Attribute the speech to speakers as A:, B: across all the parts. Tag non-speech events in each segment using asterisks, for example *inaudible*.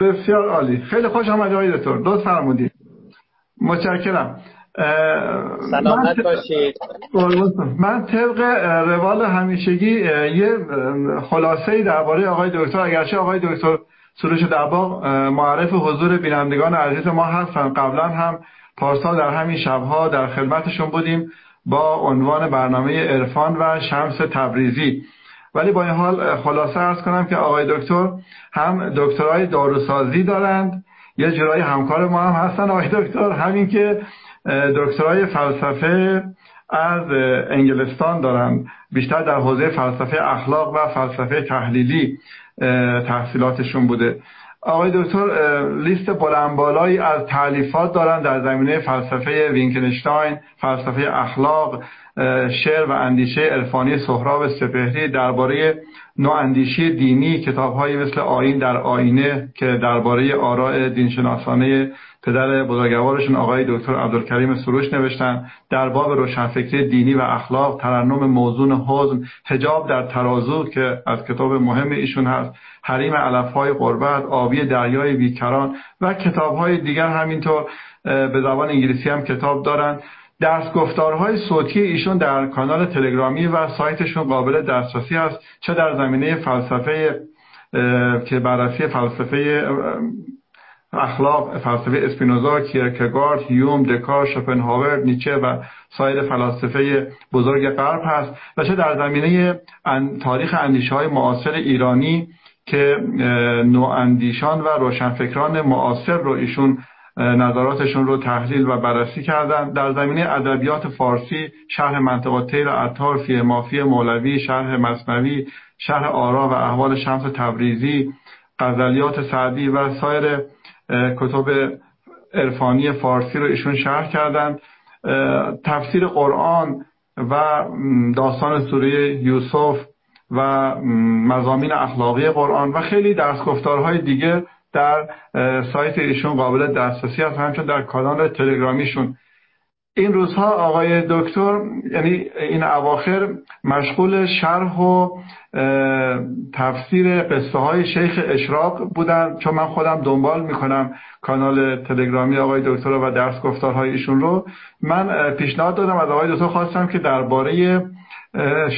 A: بسیار عالی. خیلی خوش آمدید آقای دکتر. لطف فرمودید. متشکرم.
B: سلامت باشید.
A: من طبق روال همیشگی یه خلاصه درباره آقای دکتر اگرچه آقای دکتر سروش دباغ معرف حضور بینندگان عزیز ما هستن. قبلا هم پارسال در همین شبها در خدمتشون بودیم با عنوان برنامه عرفان و شمس تبریزی. ولی با این حال خلاصه ارز کنم که آقای دکتر هم دکترای داروسازی دارند یه جورایی همکار ما هم هستن آقای دکتر. همین که دکترای فلسفه از انگلستان دارن. بیشتر در حوزه فلسفه اخلاق و فلسفه تحلیلی تحصیلاتشون بوده. آقای دکتر لیست بلندبالایی از تعلیفات دارن در زمینه فلسفه وینکنشتاین فلسفه اخلاق شعر و اندیشه عرفانی سهراب سپهری درباره نواندیشی دینی کتابهایی مثل آین در آینه که درباره آراء دینشناسانه پدر بزرگوارشون آقای دکتر عبدالکریم سروش نوشتن. در باب روشنفکری دینی و اخلاق ترنم موزون حزن حجاب در ترازو که از کتاب مهم ایشون هست. حریم علفهای قربت آبی دریای بیکران و کتابهای دیگر همینطور به زبان انگلیسی هم کتاب دارن. درس گفتارهای صوتی ایشون در کانال تلگرامی و سایتشون قابل دسترسی است چه در زمینه فلسفه که بررسی فلسفه اخلاق فلسفه اسپینوزا کیرکگارد هیوم دکار شوپنهاور نیچه و سایر فلاسفه بزرگ غرب هست و چه در زمینه تاریخ اندیشه های معاصر ایرانی که نواندیشان و روشنفکران معاصر رو ایشون نظراتشون رو تحلیل و بررسی کردن. در زمینه ادبیات فارسی شرح منطقه تیر عطار فی مافی مولوی شرح مصنوی شرح آرا و احوال شمس تبریزی غزلیات سعدی و سایر کتب عرفانی فارسی رو ایشون شرح کردند تفسیر قرآن و داستان سوره یوسف و مزامین اخلاقی قرآن و خیلی دستگفتارهای دیگه در سایت ایشون قابل دسترسی هست. همچون در کانال تلگرامیشون. این روزها آقای دکتر یعنی این اواخر مشغول شرح و تفسیر قصه های شیخ اشراق بودن. چون من خودم دنبال می‌کنم کانال تلگرامی آقای دکتر و درس گفتارهای ایشون رو. من پیشنهاد دادم از آقای دکتر خواستم که درباره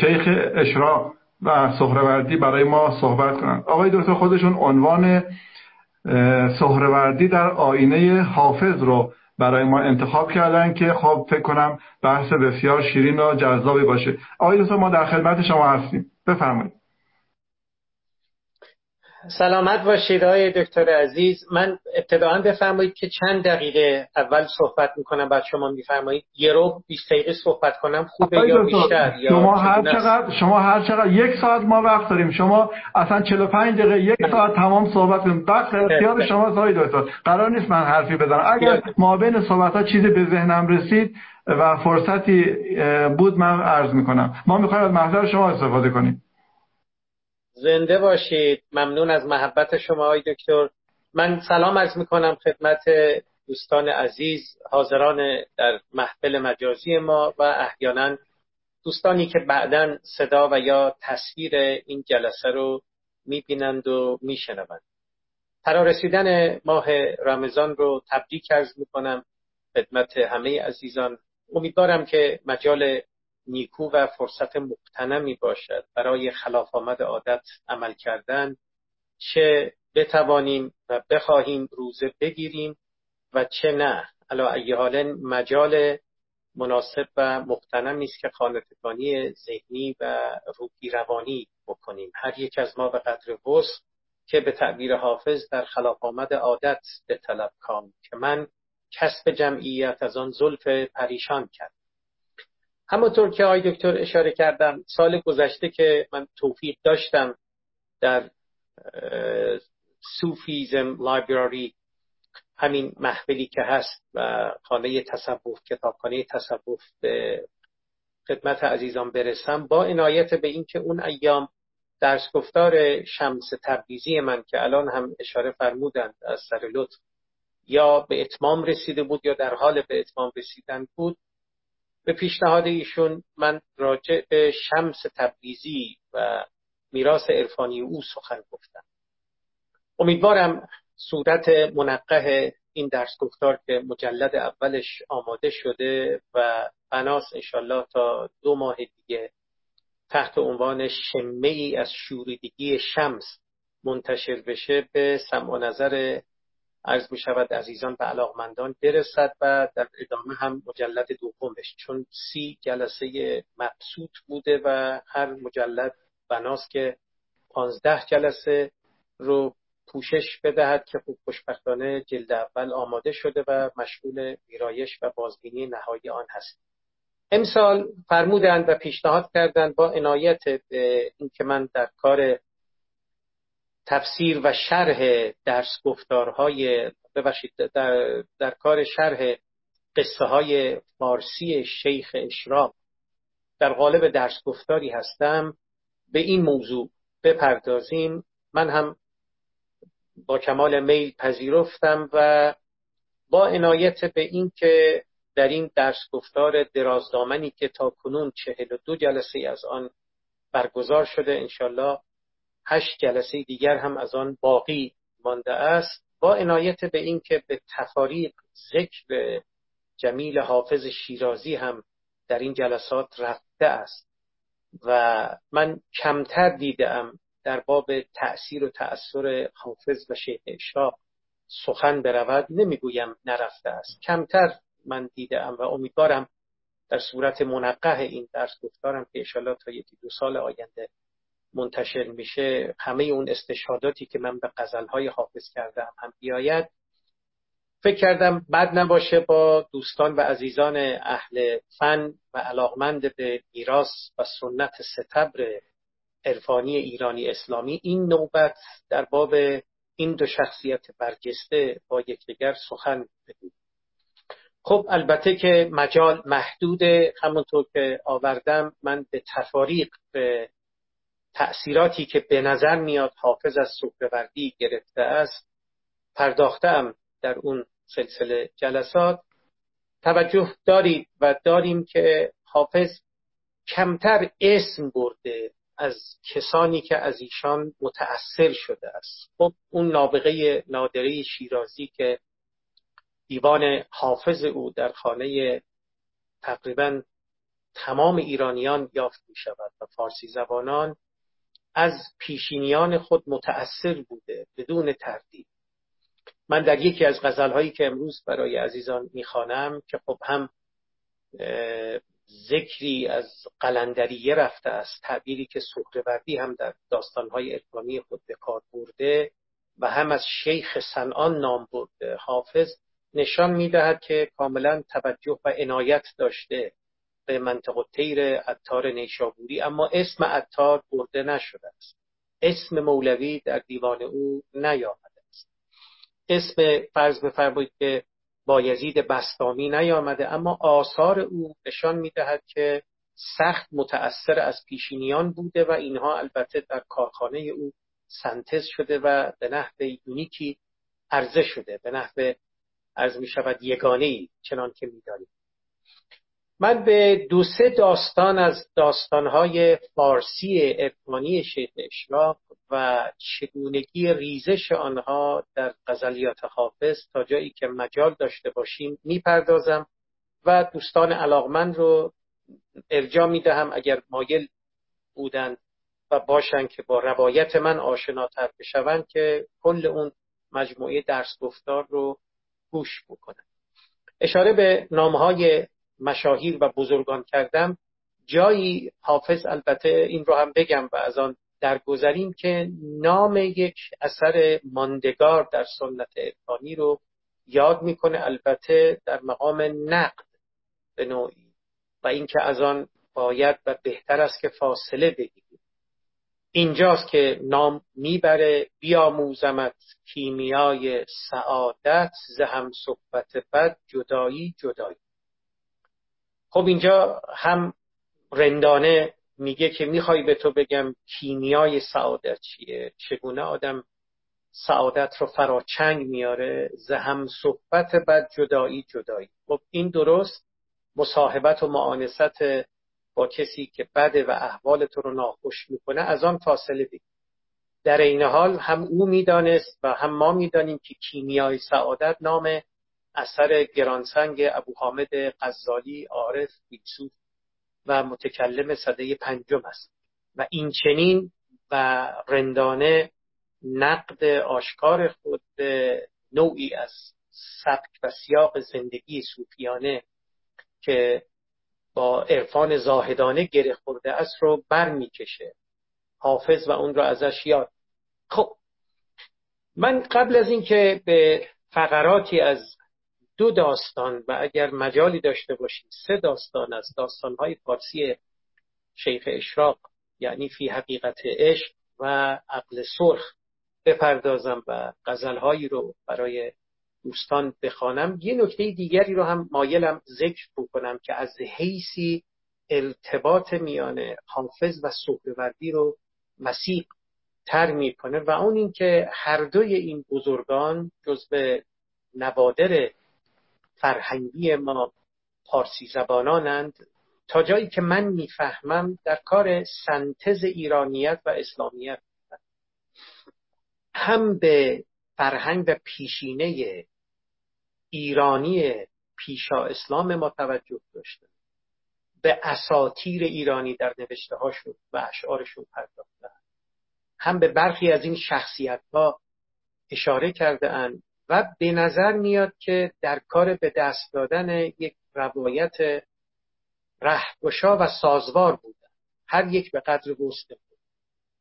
A: شیخ اشراق و سهروردی برای ما صحبت کنند آقای دکتر خودشون عنوان سهروردی در آینه حافظ رو برای ما انتخاب کردن که خب فکر کنم بحث بسیار شیرین و جذابی باشه. آقای دکتر ما در خدمت شما هستیم. بفرمایید.
B: سلامت باشید آقای دکتر عزیز. من ابتداعا بفرمایید که چند دقیقه اول صحبت می‌کنم بعد شما میفرمایید. یه رو 20 دقیقه صحبت کنم خوبه یا بیشتر؟
A: شما هر چقدر شما هر چقدر یک ساعت ما وقت داریم. شما اصلا 45 دقیقه یک ساعت تمام صحبت کنیم. وقت اختیار شما آقای دکتر. قرار نیست من حرفی بزنم. اگر ما بین صحبت ها چیزی به ذهنم رسید و فرصتی بود من عرض می‌کنم. ما می‌خوایم از محضر شما استفاده کنیم.
B: زنده باشید. ممنون از محبت شما آقای دکتر. من سلام عرض می‌کنم خدمت دوستان عزیز حاضران در محفل مجازی ما و احیانا دوستانی که بعدا صدا و یا تصویر این جلسه رو می‌بینند و میشنوند. فرارسیدن ماه رمضان رو تبریک ارز می‌کنم خدمت همه عزیزان. امیدوارم که مجال نیکو و فرصت مقتنمی باشد. برای خلاف آمد عادت عمل کردن چه بتوانیم و بخواهیم روزه بگیریم و چه نه. علا ای حال مجال مناسب و مقتنمی است که خانتکانی ذهنی و روحی روانی بکنیم. هر یک از ما به قدر که به تعبیر حافظ در خلاف آمد عادت به طلب کام که من کسب جمعیت از آن زلف پریشان کرد همونطور که آقای دکتر اشاره کردم سال گذشته که من توفیق داشتم در سوفیزم لایبراری همین محفلی که هست و خانه تصوف کتابخانه تصوف به خدمت عزیزان برسم با عنایت به اینکه اون ایام درس گفتار شمس تبریزی من که الان هم اشاره فرمودند از سر لطف یا به اتمام رسیده بود یا در حال به اتمام رسیدن بود به پیشنهاد ایشون من راجع به شمس تبریزی و میراث عرفانی او سخن گفتم. امیدوارم صورت منقه این درس گفتار که مجلد اولش آماده شده و بناس انشالله تا دو ماه دیگه تحت عنوان شمه ای از شوریدگی شمس منتشر بشه به سمع نظر عرض می شود عزیزان و علاقمندان برسد و در ادامه هم مجلد دومش چون سی جلسه مبسوط بوده و هر مجلد بناست که پانزده جلسه رو پوشش بدهد که خوب خوشبختانه جلد اول آماده شده و مشغول ویرایش و بازبینی نهایی آن هست. امسال فرمودند و پیشنهاد کردند با عنایت اینکه من در کار تفسیر و شرح درس گفتارهای ببخشید در, در کار شرح قصه های فارسی شیخ اشراق. در قالب درس گفتاری هستم. به این موضوع بپردازیم. من هم با کمال میل پذیرفتم و با عنایت به اینکه در این درس گفتار درازدامنی که تا کنون چهل و دو جلسه از آن برگزار شده انشالله هشت جلسه دیگر هم از آن باقی مانده است. با عنایت به اینکه به تفاریق ذکر جمیل حافظ شیرازی هم در این جلسات رفته است و من کمتر دیدم در باب تأثیر و تأثیر حافظ و شیخ اشراق سخن برود. نمی‌گویم نرفته است. کمتر من دیدم و امیدوارم در صورت منقه این درس گفتارم که اشالله تا یکی دو سال آینده منتشر میشه همه اون استشهاداتی که من به غزلهای حافظ کردم هم بیاید. فکر کردم بد نباشه با دوستان و عزیزان اهل فن و علاقمند به میراث و سنت ستبر عرفانی ایرانی اسلامی این نوبت در باب این دو شخصیت برجسته با یکدیگر سخن بگویم. خب البته که مجال محدود همونطور که آوردم من به تفاریق به تأثیراتی که به نظر میاد حافظ از سهروردی گرفته است پرداختم در اون سلسله جلسات. توجه دارید و داریم که حافظ کمتر اسم برده از کسانی که از ایشان متأثر شده است. خب اون نابغه نادره شیرازی که دیوان حافظ او در خانه تقریبا تمام ایرانیان یافت می شود و فارسی زبانان از پیشینیان خود متأثر بوده بدون تردید. من در یکی از غزلهایی که امروز برای عزیزان می‌خوانم که خب هم ذکری از قلندریه رفته است تعبیری که سهروردی هم در داستانهای ارفانی خود به کار برده و هم از شیخ سنان نام برده. حافظ نشان می‌دهد که کاملا توجه و عنایت داشته به منطقه تیر عطار نیشابوری اما اسم عطار برده نشده است. اسم مولوی در دیوان او نیامده است. اسم فرض بفرمایید که بایزید بستامی نیامده اما آثار او نشان می‌دهد که سخت متأثر از پیشینیان بوده و اینها البته در کارخانه او سنتز شده و به نحو یونیکی عرضه شده به نحو عرض می شود یگانه ای چنان که می من به دو سه داستان از داستانهای فارسی ارفانی شیخ اشراق و چگونگی ریزش آنها در غزلیات حافظ تا جایی که مجال داشته باشیم می‌پردازم و دوستان علاقمند رو ارجا می‌دهم اگر مایل بودند و باشند که با روایت من آشناتر بشوند که کل اون مجموعه درس گفتار رو گوش بکنن. اشاره به نامهای مشاهیر و بزرگان کردم. جایی حافظ البته این رو هم بگم و از آن درگذریم که نام یک اثر ماندگار در سنت عرفانی رو یاد می‌کنه البته در مقام نقد به نوعی. و اینکه از آن باید و بهتر است که فاصله بگیریم. اینجاست که نام می‌بره. بیاموزمت کیمیای سعادت زهم صحبت بد جدایی جدایی. خب اینجا هم رندانه میگه که می‌خوای به تو بگم کیمیای سعادت چیه؟ چگونه آدم سعادت رو فراچنگ میاره؟ زهم صحبت بد جدایی جدایی. خب این درست مصاحبت و معانست با کسی که بده و احوال تو رو ناخوش می‌کنه از آن فاصله بگیر. در این حال هم او می‌دانست و هم ما می‌دانیم که کیمیای سعادت نام اثر گرانسنگ ابو حامد غزالی عارف فیلسوف و متکلم صده پنجم است. و این چنین و رندانه نقد آشکار خود نوعی از سبک و سیاق زندگی صوفیانه که با عرفان زاهدانه گره خورده است رو بر می‌کشه حافظ و اون رو ازش یاد. خب من قبل از اینکه به فقراتی از دو داستان و اگر مجالی داشته باشیم سه داستان از داستانهای فارسی شیخ اشراق یعنی فی حقیقت عشق و عقل سرخ بپردازم و غزلهایی رو برای دوستان بخوانم. یه نکته دیگری رو هم مایلم ذکر بکنم که از حیثی ارتباط میان حافظ و صحبوردی رو مسیح تر می‌کنه و اون اینکه هر دوی این بزرگان جزو نوادر فرهنگی ما پارسی زبانانند. تا جایی که من می‌فهمم در کار سنتز ایرانیت و اسلامیت. هم به فرهنگ و پیشینه ایرانی پیشا اسلام ما توجه داشته به اساتیر ایرانی در نوشته هاشون و اشعارشون پرداخته هم به برخی از این شخصیت ها اشاره کرده اند و به نظر میاد که در کار به دست دادن یک روایت رهگشا و سازوار بودن هر یک به قدر وسط بود.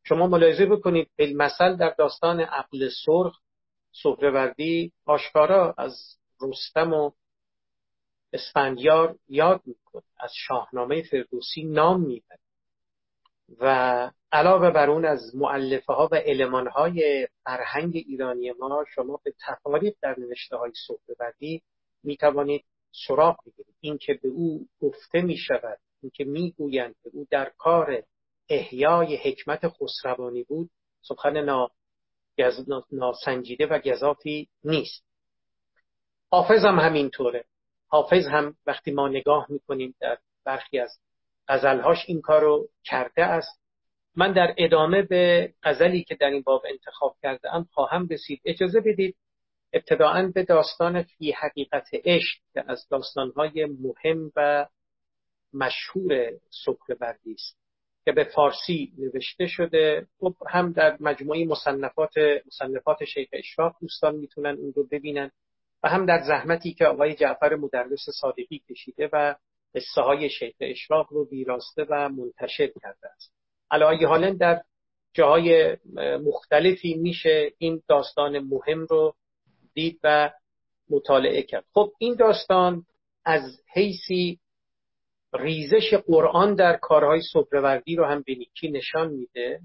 B: شما ملاحظه بکنید مثل در داستان عقل سرخ سهروردی آشکارا از رستم و اسفندیار یاد می‌کنه از شاهنامه فردوسی نام می‌بره. و علاوه بر اون از معلفه ها و علمان های فرهنگ ایرانی ما شما به تفاریق در نوشته های صحبه می توانید سراغ بگیرید. این که به او گفته می شود این که می گویند به او در کار احیای حکمت خسروانی بود سخن نا... ناسنجیده و گذافی نیست. حافظ هم همینطوره. حافظ هم وقتی ما نگاه می‌کنیم در برخی از غزلهاش این کارو کرده است. من در ادامه به غزلی که در این باب انتخاب کرده ام خواهم رسید. اجازه بدید ابتداعا به داستان فی حقیقت عشق که از داستانهای مهم و مشهور بردی است که به فارسی نوشته شده. خب هم در مجموعه مصنفات مصنفات شیخ اشراق دوستان می‌تونن اون رو ببینن و هم در زحمتی که آقای جعفر مدرس صادقی کشیده و قصه های شیخ اشراق رو بیراسته و منتشر کرده است. علایه حالا در جاهای مختلفی میشه این داستان مهم رو دید و مطالعه کرد. خب این داستان از حیثی ریزش قرآن در کارهای صبروردی رو هم به نیکی نشان میده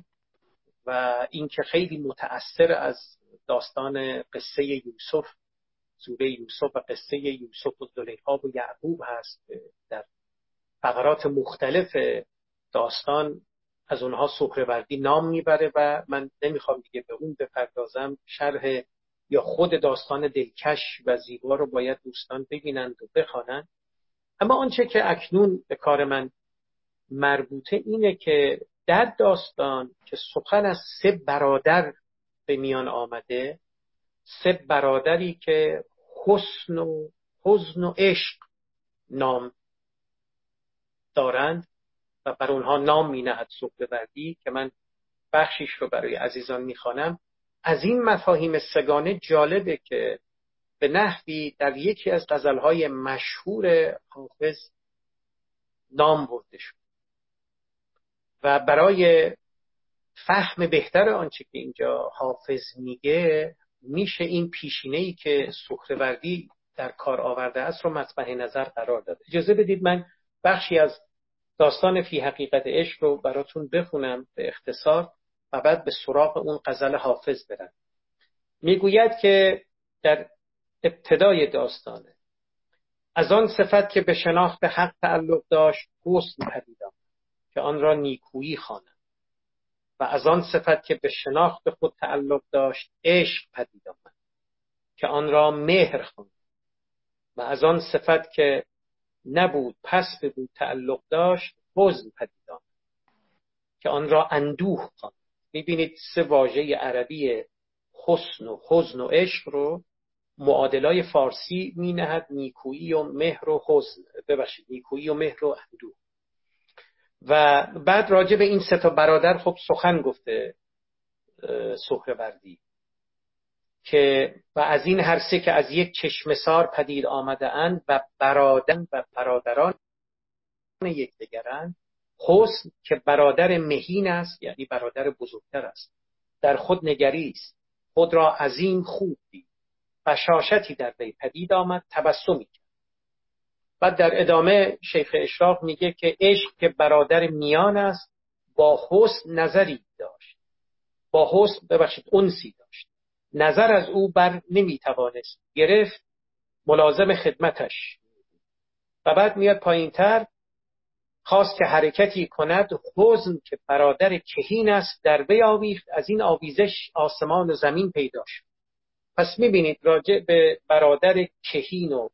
B: و اینکه خیلی متأثر از داستان قصه یوسف سوره یوسف و قصه یوسف و زلیخا و یعقوب هست در فقرات مختلف داستان از اونها سخرهوردی نام می‌بره و من نمی‌خوام دیگه به اون بپردازم. شرح یا خود داستان دلکش و زیبا رو باید دوستان ببینند و بخوانند. اما آنچه که اکنون به کار من مربوطه اینه که در داستان که سخن از سه برادر به میان آمده سه برادری که حسن و حزن و عشق نام دارند و بر اونها نام می نهد بردی که من بخشیش رو برای عزیزان می‌خوانم. از این مفاهیم سگانه جالبه که به نحوی در یکی از غزلهای مشهور حافظ نام برده شد. و برای فهم بهتر آنچه که اینجا حافظ میگه میشه این پیشینه ای که سخروردی در کار آورده است رو مطمع نظر قرار داد اجازه بدید من بخشی از داستان فی حقیقت عشق رو براتون بخونم به اختصار و بعد به سراغ اون غزل حافظ برم. می‌گوید که در ابتدای داستانه از آن صفت که به شناخت حق تعلق داشت حسن پدیدم که آن را نیکویی خوانم و از آن صفت که به شناخت خود تعلق داشت عشق پدید آمد که آن را مهر خواند. و از آن صفت که نبود پس بود تعلق داشت حزن پدید آمد که آن را اندوه خواند. می‌بینید سه واژه عربی حسن و حزن و عشق رو معادلای فارسی مینهد نیکویی و مهر و حزن. ببخشید نیکویی و مهر و اندوه. و بعد راجع به این سه تا برادر خب سخن گفته سهروردی که و از این هر سه که از یک چشمسار پدید آمده اند و برادن و برادران یکدیگرند حسن که برادر مهین است یعنی برادر بزرگتر است. در خود نگری است. خود را عظیم خوب دید. بشاشتی در وی پدید آمد تبسمی کرد. بعد در ادامه شیخ اشراق میگه که عشق که برادر میان است با حسن نظری داشت. با حسن ببخشید انسی داشت. نظر از او بر نمی‌توانست گرفت ملازم خدمتش. و بعد میاد پایین تر خواست که حرکتی کند حزن که برادر کهین است در وی آویخت از این آویزش آسمان و زمین پیدا شد. پس می‌بینید راجع به برادر کهین و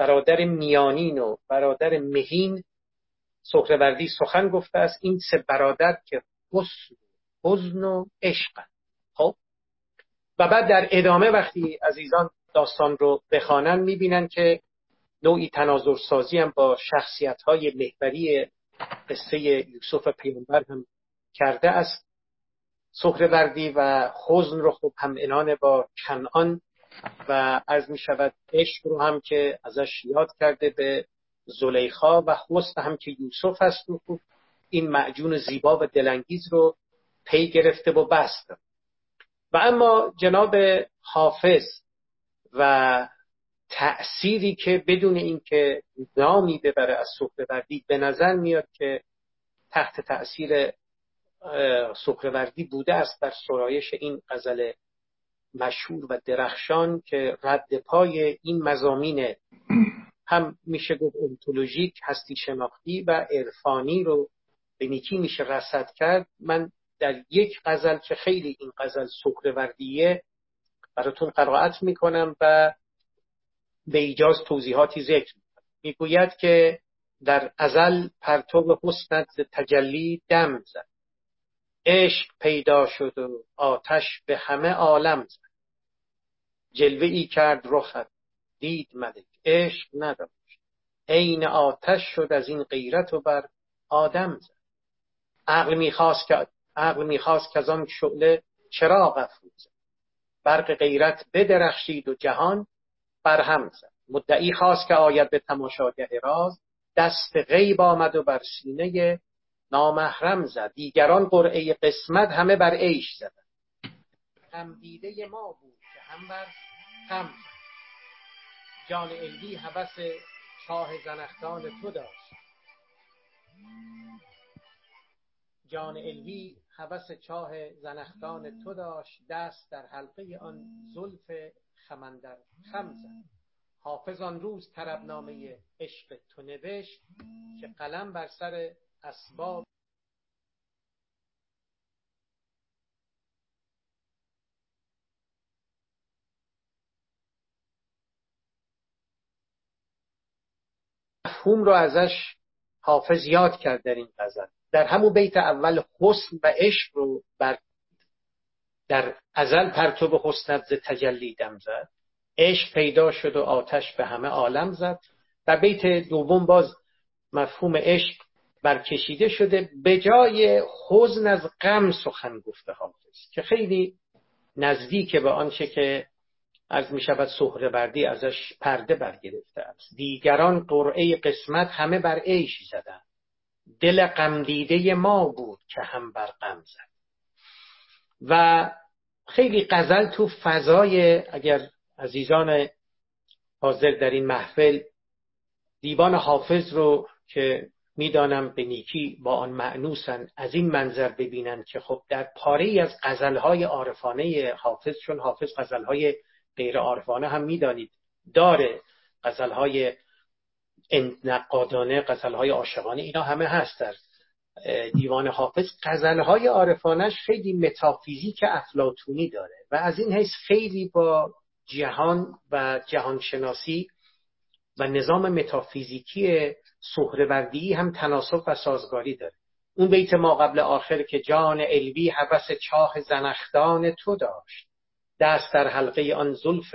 B: برادر میانین و برادر مهین سخروردی سخن گفته است. این سه برادر که حسن حزن و عشق خب؟ و بعد در ادامه وقتی عزیزان داستان رو بخوانن می‌بینن که نوعی تناظر سازی هم با شخصیت های محوری قصه یوسف پیامبر هم کرده است. سخروردی و حزن رو خب هم انان با کنعان و از می شود عشق رو هم که ازش یاد کرده به زلیخا و حسن هم که یوسف است و این معجون زیبا و دلانگیز رو پی گرفته و بست و اما جناب حافظ و تأثیری که بدون اینکه نامی ببره از سخروردی به نظر میاد که تحت تأثیر سخروردی بوده است در سرایش این غزل مشهور و درخشان که رد پای این مزامین هم میشه گفت انتولوژیک هستی شناختی و عرفانی رو به نیکی میشه رسد کرد. من در یک غزل که خیلی این غزل سخروردیه براتون قرائت می‌کنم و به ایجاز توضیحاتی ذکر می‌گوید که در ازل پرتو حسنت تجلی دم زد. عشق پیدا شد و آتش به همه عالم زد. جلوه ای کرد رخت. دید ملک عشق نداشت. عین آتش شد از این غیرت و بر آدم زد. عقل می‌خواست که عقل می‌خواست که از آن شعله چراغ افروزد برق غیرت بدرخشید و جهان برهم زد. مدعی خواست که آید به تماشاگه راز. دست غیب آمد و بر سینه نامحرم زد. دیگران قرعه قسمت همه بر عیش زدن. هم دیده ما بود که هم بر هم. جان الوی هوس شاه زنختان تو داشت. جان الوی هوس چاه زنختان تو داشت. دست در حلقه آن زلف خمندر خم زد. حافظ آن روز طربنامه عشق تو نوشت که قلم بر سر اسباب مفهوم رو ازش حافظ یاد کرد در این غزل. در همون بیت اول حسن و عشق رو بر در ازل پرتو حسنت ز تجلی دم زد. عشق پیدا شد و آتش به همه عالم زد. در بیت دوم باز مفهوم عشق برکشیده شده به جای حزن از غم سخن گفته حافظ که خیلی نزدیک به آنچه که از می شود بردی ازش پرده برگرفته است. دیگران قرعه قسمت همه بر عیش زدن دل غمدیده ما بود که هم بر غم زد. و خیلی غزل تو فضای اگر عزیزان حاضر در این محفل دیوان حافظ رو که می‌دانم به نیکی با آن معنوسن از این منظر ببینن که خب در پاره ای از غزلهای عارفانه حافظ چون حافظ غزلهای غیر عارفانه هم می‌دانید داره غزلهای نقادانه غزلهای عاشقانه اینا همه هست در دیوان حافظ. غزلهای عارفانش خیلی متافیزیک افلاتونی داره و از این حیث خیلی با جهان و جهانشناسی و نظام متافیزیکی سهروردی هم تناسب و سازگاری داره. اون بیت ما قبل آخر که جان الوی حوس چاه زنخدان تو داشت. دست در حلقه آن زلف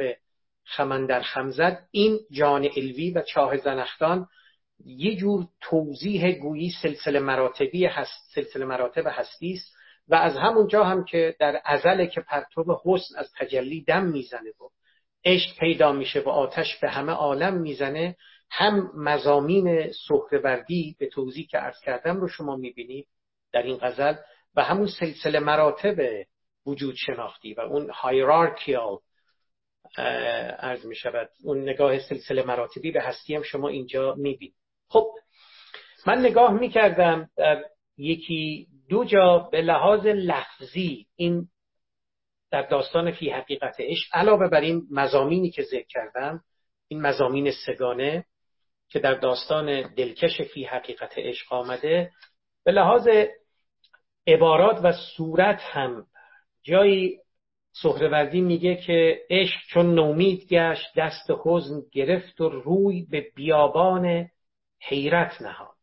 B: خمن در خمزد این جان الوی و چاه زنخدان یه جور توضیح گویی سلسله مراتبی هست سلسله مراتب هستی است. و از همونجا هم که در ازل که پرتو حسن از تجلی دم می‌زنه و عشق پیدا میشه و آتش به همه عالم می‌زنه هم مزامین سهروردی به توضیح که عرض کردم رو شما می‌بینید در این غزل و همون سلسله مراتب وجود شناختی و اون هایرارکیال عرض می شود اون نگاه سلسله مراتبی به هستی هم شما اینجا می‌بینید. خب من نگاه می‌کردم در یکی دو جا به لحاظ لفظی این در داستان فی حقیقت عشق علاوه بر این مزامینی که ذکر کردم این مزامین سگانه که در داستان دلکش فی حقیقت عشق آمده به لحاظ عبارات و صورت هم جایی سهروردی میگه که عشق چون نومید گشت دست حزن گرفت و روی به بیابان حیرت نهاد.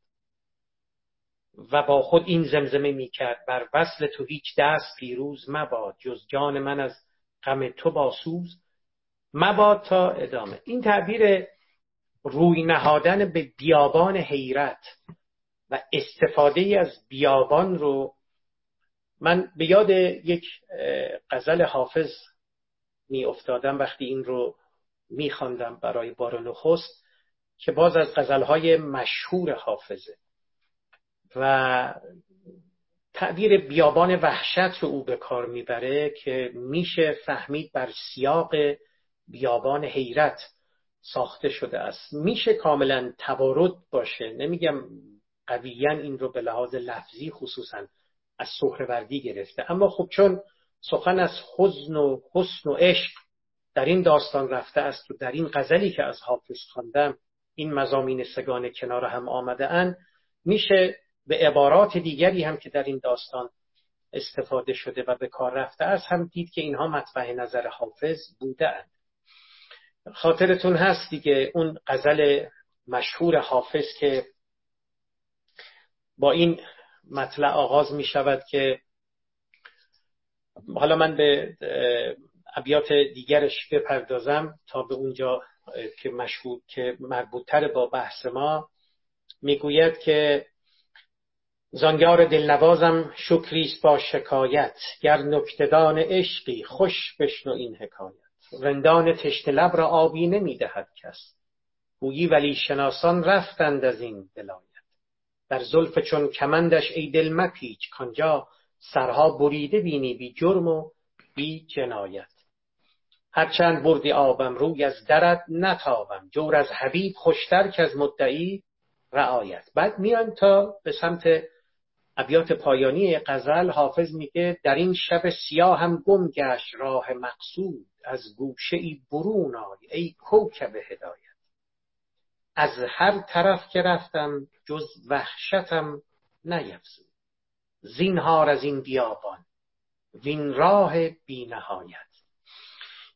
B: و با خود این زمزمه می‌کرد بر وصل تو هیچ دست پیروز مباد جز جان من از غم تو باسوز مباد تا ادامه. این تعبیر روی نهادن به بیابان حیرت و استفاده از بیابان رو من به یاد یک غزل حافظ می افتادم وقتی این رو می خواندم برای بار نخست که باز از غزلهای مشهور حافظه و تعبیر بیابان وحشت رو او به کار می‌بره که میشه فهمید بر سیاق بیابان حیرت. ساخته شده است. میشه کاملا تبارد باشه؟ نمیگم قویا این رو به لحاظ لفظی خصوصا از سهروردی گرفته. اما خب چون سخن از حزن و حسن و عشق در این داستان رفته است و در این غزلی که از حافظ خواندم این مزامین سگان کنار هم آمده ان میشه به عبارات دیگری هم که در این داستان استفاده شده و به کار رفته است هم دید که اینها مطبع نظر حافظ بوده خاطرتون هست دیگه. اون غزل مشهور حافظ که با این مطلع آغاز می شود که حالا من به ابیات دیگرش بپردازم تا به اونجا که مشهور که مربوطتر با بحث ما. می‌گوید که زانگار دلنوازم شکریست با شکایت گر نکتدان عشقی خوش بشنو این حکایت. رندان تشت لب را آبی نمی‌دهد کس. گویی ولی شناسان رفتند از این ولایت. در زلف چون کمندش ای دل مپیچ کانجا سرها بریده بینی بی جرم و بی جنایت. هرچند بردی آبم روی از درد نتابم. جور از حبیب خوشتر که از مدعی رعایت. بعد میان تا به سمت ابیات پایانی غزل حافظ میگه در این شب سیاه هم گم گشت راه مقصود از گوشه ای برون آی ای کوکب هدایت. از هر طرف که رفتم جز وحشتم نیفزود. زینهار از این بیابان وین راه بی نهایت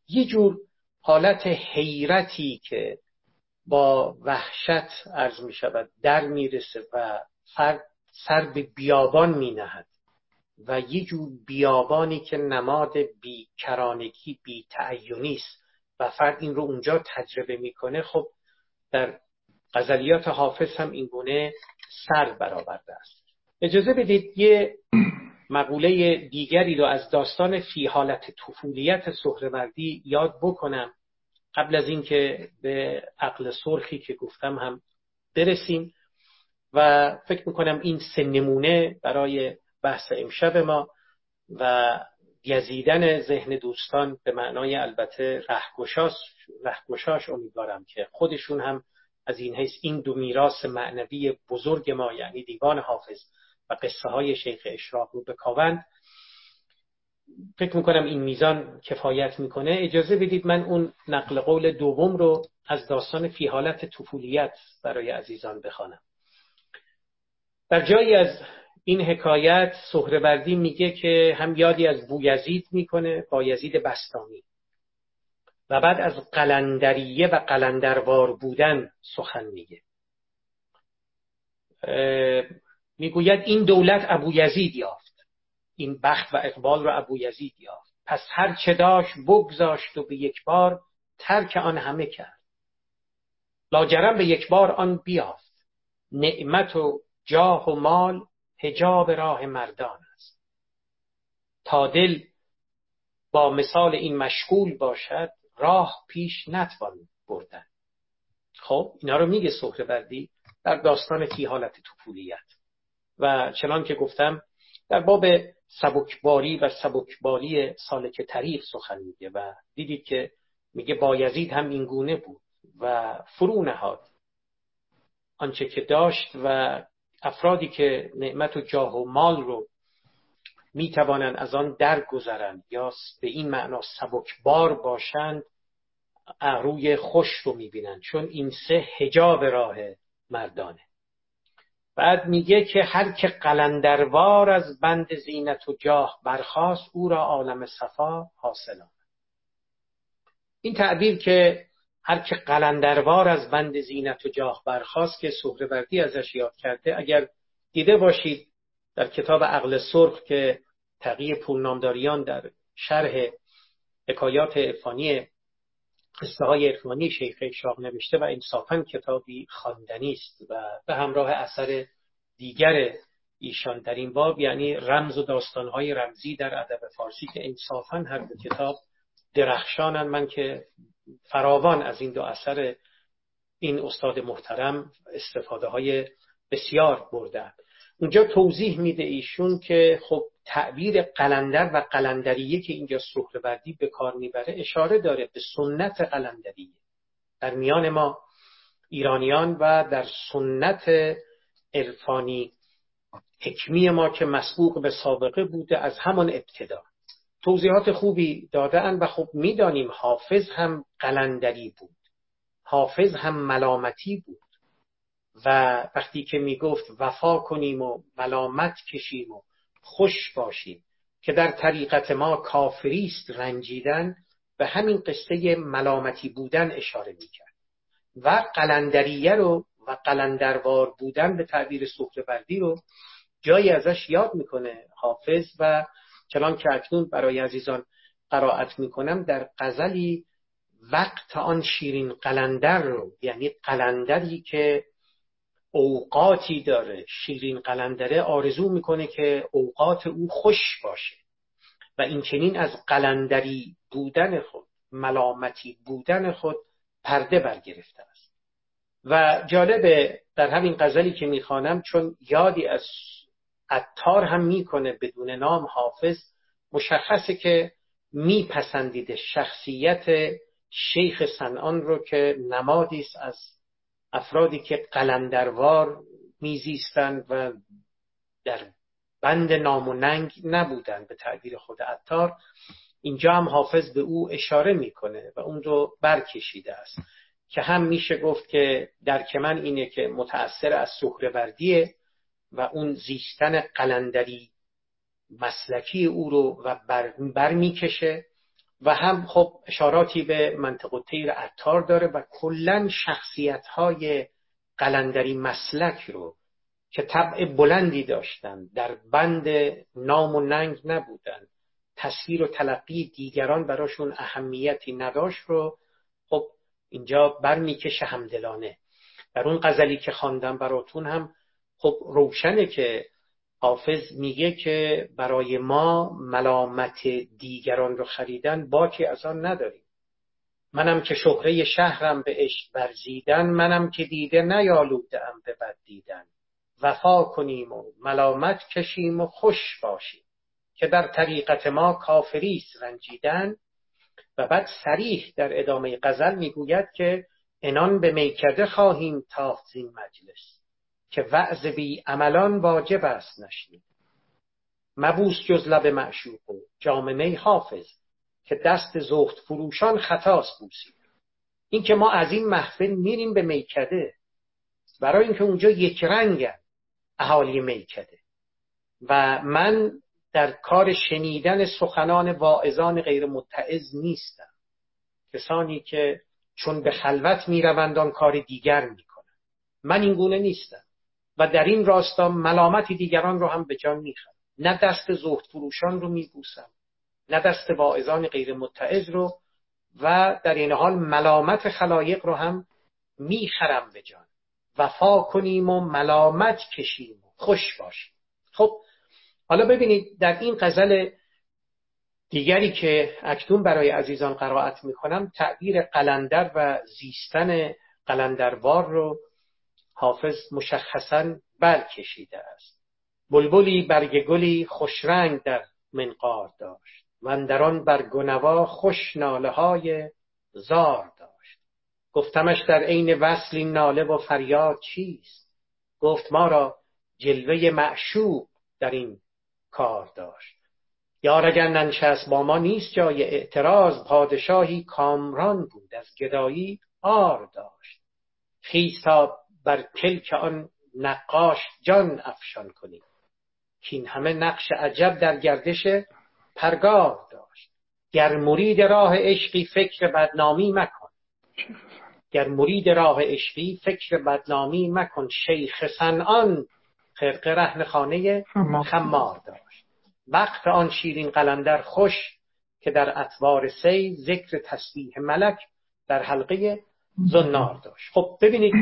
B: یه جور حالت حیرتی که با وحشت عرض می شود در می‌رسه و فرد سر به بیابان می نهد و یه جور بیابانی که نماد بی کرانگی بی است و فرد این رو اونجا تجربه می‌کنه خب در غزلیات حافظ هم این گونه سر برآورده است. اجازه بدید یه مقوله دیگری رو از داستان فی حالت طفولیت سهروردی یاد بکنم. قبل از اینکه به عقل سرخی که گفتم هم برسیم. و فکر می‌کنم این سه نمونه برای بحث امشب ما و گزیدن ذهن دوستان به معنای البته رهگشاش رهگشاش امیدوارم که خودشون هم از این حیث این دو میراث معنوی بزرگ ما یعنی دیوان حافظ و قصه های شیخ اشراق رو بکاوند. فکر می‌کنم این میزان کفایت می‌کنه. اجازه بدید من اون نقل قول دوم رو از داستان فی حالت طفولیت برای عزیزان بخوانم. در جایی از این حکایت سهروردی میگه که هم یادی از بویزید می‌کنه با یزید بستانی و بعد از قلندریه و قلندروار بودن سخن میگه. می‌گوید این دولت ابو یزید یافت. این بخت و اقبال را ابو یزید یافت. پس هر چه داشت بگذاشت و به یک بار ترک آن همه کرد. لاجرم به یک بار آن بیافت. نعمت و جاه و مال هجاب راه مردان است. تا دل با مثال این مشغول باشد راه پیش نتوان بردن. خب اینا رو میگه بردی در داستان حالت توپولیت و چنان که گفتم در باب سبکباری و سبکباری سالک طریق سخن میگه و دیدید که میگه بایزید هم این گونه بود و فرو نهاد. آنچه که داشت و افرادی که نعمت و جاه و مال رو می‌توانند از آن درگذرند یا به این معنا سبکبار باشند روی خوش رو می‌بینند چون این سه هجاب راه مردانه. بعد میگه که هر که قلندروار از بند زینت و جاه برخواست او را عالم صفا حاصل این تعبیر که هر که قلندروار از بند زینت و جاه برخواست که سهروردی ازش یاد کرده اگر دیده باشید در کتاب عقل سرخ که تقیی پولنامداریان در شرح حکایات عرفانی قصه های عرفانی شیخ شاه نوشته و انصافا کتابی خواندنی است و به همراه اثر دیگر ایشان در این باب یعنی رمز و داستانهای رمزی در ادب فارسی که انصافا هر دو کتاب درخشانن من که فراوان از این دو اثر این استاد محترم استفاده های بسیار بردن اونجا توضیح میده ایشون که خب تعبیر قلندر و قلندریه که اینجا سهروردی به کار می‌بره اشاره داره به سنت قلندریه. در میان ما ایرانیان و در سنت عرفانی حکمی ما که مسبوق به سابقه بوده از همان ابتدا. توضیحات خوبی دادن و خب می‌دانیم حافظ هم قلندری بود. حافظ هم ملامتی بود. و وقتی که می‌گفت وفا کنیم و ملامت کشیم و خوش باشیم که در طریقت ما کافری است رنجیدن به همین قصه ملامتی بودن اشاره می‌کرد. و قلندریه رو و قلندروار بودن به تعبیر سهروردی رو جایی ازش یاد می‌کنه حافظ و چنان که اکنون برای عزیزان قرائت می‌کنم در قزلی وقت آن شیرین قلندر رو یعنی قلندری که اوقاتی داره شیرین قلندره آرزو می‌کنه که اوقات او خوش باشه و این چنین از قلندری بودن خود ملامتی بودن خود پرده برگرفته است. و جالبه در همین غزلی که می‌خوانم چون یادی از عطار هم می‌کنه بدون نام حافظ مشخصه که میپسندیده شخصیت شیخ سنان رو که نمادی است از افرادی که قلندروار میزیستند و در بند نام و ننگ نبودند به تعبیر خود عطار. اینجا هم حافظ به او اشاره می‌کنه و اون رو برکشیده است. که هم میشه گفت که درک من اینه که متأثر از سهروردیه و اون زیستن قلندری مسلکی او رو و بر, بر می‌کشه و هم خب اشاراتی به منطق تیر عطار داره و کلا شخصیت های قلندری مسلک رو که طبع بلندی داشتن در بند نام و ننگ نبودن. تصویر و تلقی دیگران براشون اهمیتی نداشت رو خب اینجا برمیکشه همدلانه. در اون غزلی که خواندم براتون هم خب روشنه که حافظ میگه که برای ما ملامت دیگران رو خریدن باکی از آن نداریم. منم که شهره شهرم به عشق برزیدن منم که دیده نیالودم به بد دیدن. وفا کنیم و ملامت کشیم و خوش باشیم که در طریقت ما کافریست رنجیدن. و بعد سریح در ادامه غزل می‌گوید که انان به میکده خواهیم زین مجلس. که وعظ بی عملان واجب است نشنید مبوس جز لب معشوق و جام حافظ که دست زخت فروشان خطاست بوسید این که ما از این محفل میریم به میکده برای اینکه اونجا یک رنگن اهالی میکده. و من در کار شنیدن سخنان واعظان غیر متعز نیستم. کسانی که چون به خلوت می‌روند آن کار دیگر می‌کنن من این گونه نیستم. و در این راستا ملامت دیگران رو هم به جان می‌خرم. نه دست زهد فروشان رو میبوسم نه دست واعظان غیر متعظ رو و در این حال ملامت خلایق رو هم می‌خرم به جان. وفا کنیم و ملامت کشیم و خوش باشیم. خب حالا ببینید در این غزل دیگری که اکنون برای عزیزان قرائت می‌کنم تعبیر قلندر و زیستن قلندروار رو حافظ مشخصا بل کشیده است. بلبلی برگ گلی خوشرنگ در منقار داشت و بر گنوا خوش ناله های زار داشت. گفتمش در عین وصل ناله و فریاد چیست؟ گفت ما را جلوه معشوق در این کار داشت. یار اگر ننشست با ما نیست جای اعتراض پادشاهی کامران بود از گدایی آر داشت. خیز تا بر کلک آن نقاش جان افشان کنیم. که این همه نقش عجب در گردش پرگار داشت. گر مرید راه عشقی فکر بدنامی مکن. گر مرید راه عشقی فکر بدنامی مکن شیخ سنان خرقه رهن خانه خمار داشت. وقت آن شیرین قلندر خوش که در اطوار سی ذکر تسبیح ملک در حلقه زنار داشت. خب ببینید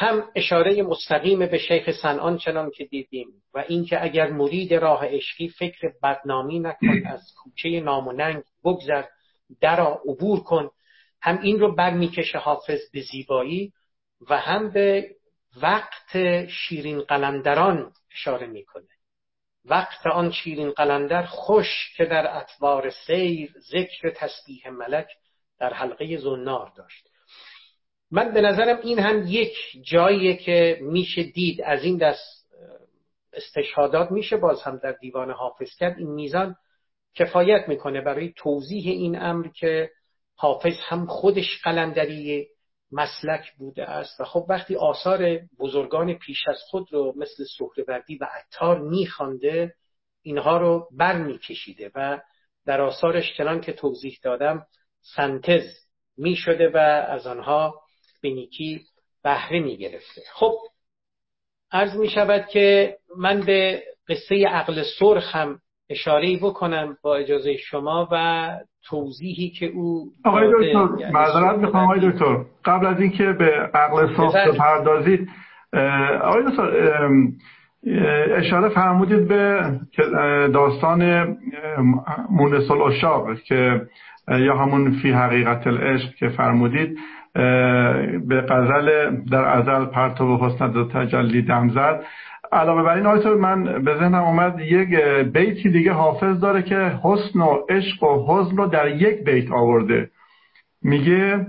B: هم اشاره مستقیم به شیخ سنان چنان که دیدیم و اینکه اگر مرید راه عشقی فکر بدنامی نکن از کوچه ناموننگ بگذر درا عبور کن. هم این رو برمیکشه حافظ به زیبایی و هم به وقت شیرین قلندران اشاره می‌کنه. وقت آن شیرین قلندر خوش که در اطوار سیر ذکر تسبیح ملک در حلقه زنار داشت. من به نظرم این هم یک جاییه که میشه دید. از این دست استشهادات میشه باز هم در دیوان حافظ کرد. این میزان کفایت می‌کنه برای توضیح این امر که حافظ هم خودش قلندری مسلک بوده است. و خب وقتی آثار بزرگان پیش از خود رو مثل سهروردی و عطار میخوانده اینها رو بر میکشیده و در آثارش چنان که توضیح دادم سنتز می‌شده و از آنها به نیکی بهره می گرفته خب عرض می شود که من به قصه عقل سرخ هم اشاره بکنم با اجازه شما و توضیحی که او
A: آقای دکتر یعنی معذرت می‌خوام آقای دکتر. قبل از اینکه به عقل سرخ بپردازید آقای دکتر اشاره فرمودید به داستان مونس الاشاق که یا همون فی حقیقت العشق که فرمودید. به غزل در ازل پرتو حسن و تجلی دم زد. علاوه بر این آیتو من به ذهنم اومد یک بیتی دیگه حافظ داره که حسن و عشق و حزن رو در یک بیت آورده. میگه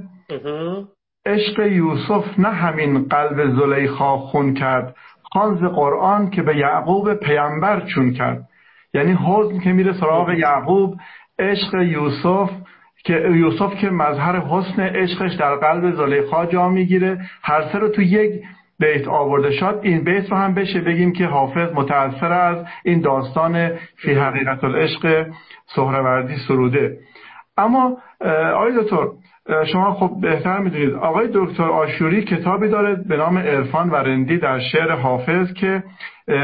A: عشق یوسف نه همین قلب زلیخا خون کرد خانز قرآن که به یعقوب پیامبر چون کرد. یعنی حزن که میره سراغ یعقوب عشق یوسف که یوسف که مظهر حسن عشقش در قلب زلیخا جا می‌گیره هر سه رو تو یک بیت آورده. شد این بیت رو هم بشه بگیم که حافظ متأثر از این داستان فی حقیقت العشق سهروردی سروده. اما آقای دکتر شما خب بهتر می‌دونید. آقای دکتر آشوری کتابی داره به نام عرفان و رندی در شعر حافظ که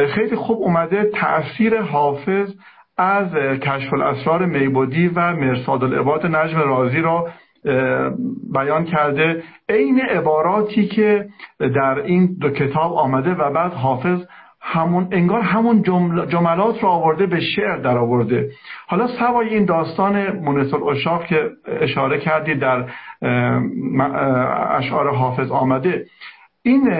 A: خیلی خوب اومده تأثیر حافظ از کشف الاسرار میبودی و مرساد العباد نجم رازی را بیان کرده عین عباراتی که در این دو کتاب آمده و بعد حافظ همون انگار همون جملات رو آورده به شعر در آورده. حالا سوای این داستان مونس الاشاق که اشاره کردی در اشعار حافظ آمده این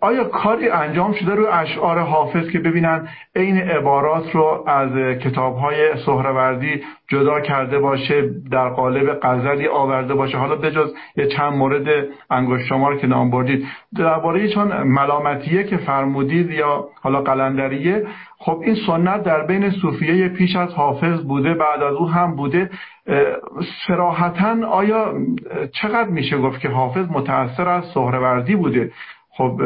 A: آیا کاری انجام شده روی اشعار حافظ که ببینن عین عبارات رو از کتابهای سهروردی جدا کرده باشه در قالب غزلی آورده باشه؟ حالا بجز یه چند مورد انگشت شمار که نام بردید. درباره چون ملامتیه که فرمودید یا حالا قلندریه خب این سنت در بین صوفیه پیش از حافظ بوده بعد از او هم بوده. سراحتا آیا چقدر میشه گفت که حافظ متأثر از سهروردی بوده؟ خب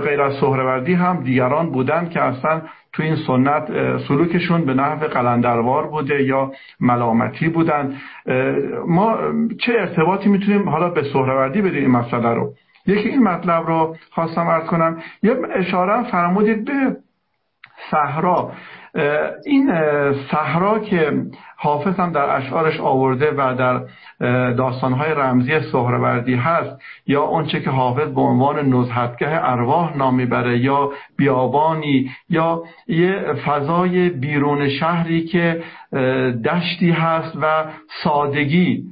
A: غیر از سهروردی هم دیگران بودن که اصلا تو این سنت سلوکشون به نحو قلندروار بوده یا ملامتی بودن. ما چه ارتباطی می‌تونیم حالا به سهروردی بدیم این مسئله رو؟ یکی این مطلب رو خواستم ارز کنم. یه اشاره فرمودید به صحرا. این صحرا که حافظ هم در اشعارش آورده و در داستانهای رمزی سهروردی هست یا اونچه که حافظ به عنوان نزهتگه ارواح نام می‌بره یا بیابانی یا یه فضای بیرون شهری که دشتی هست و سادگی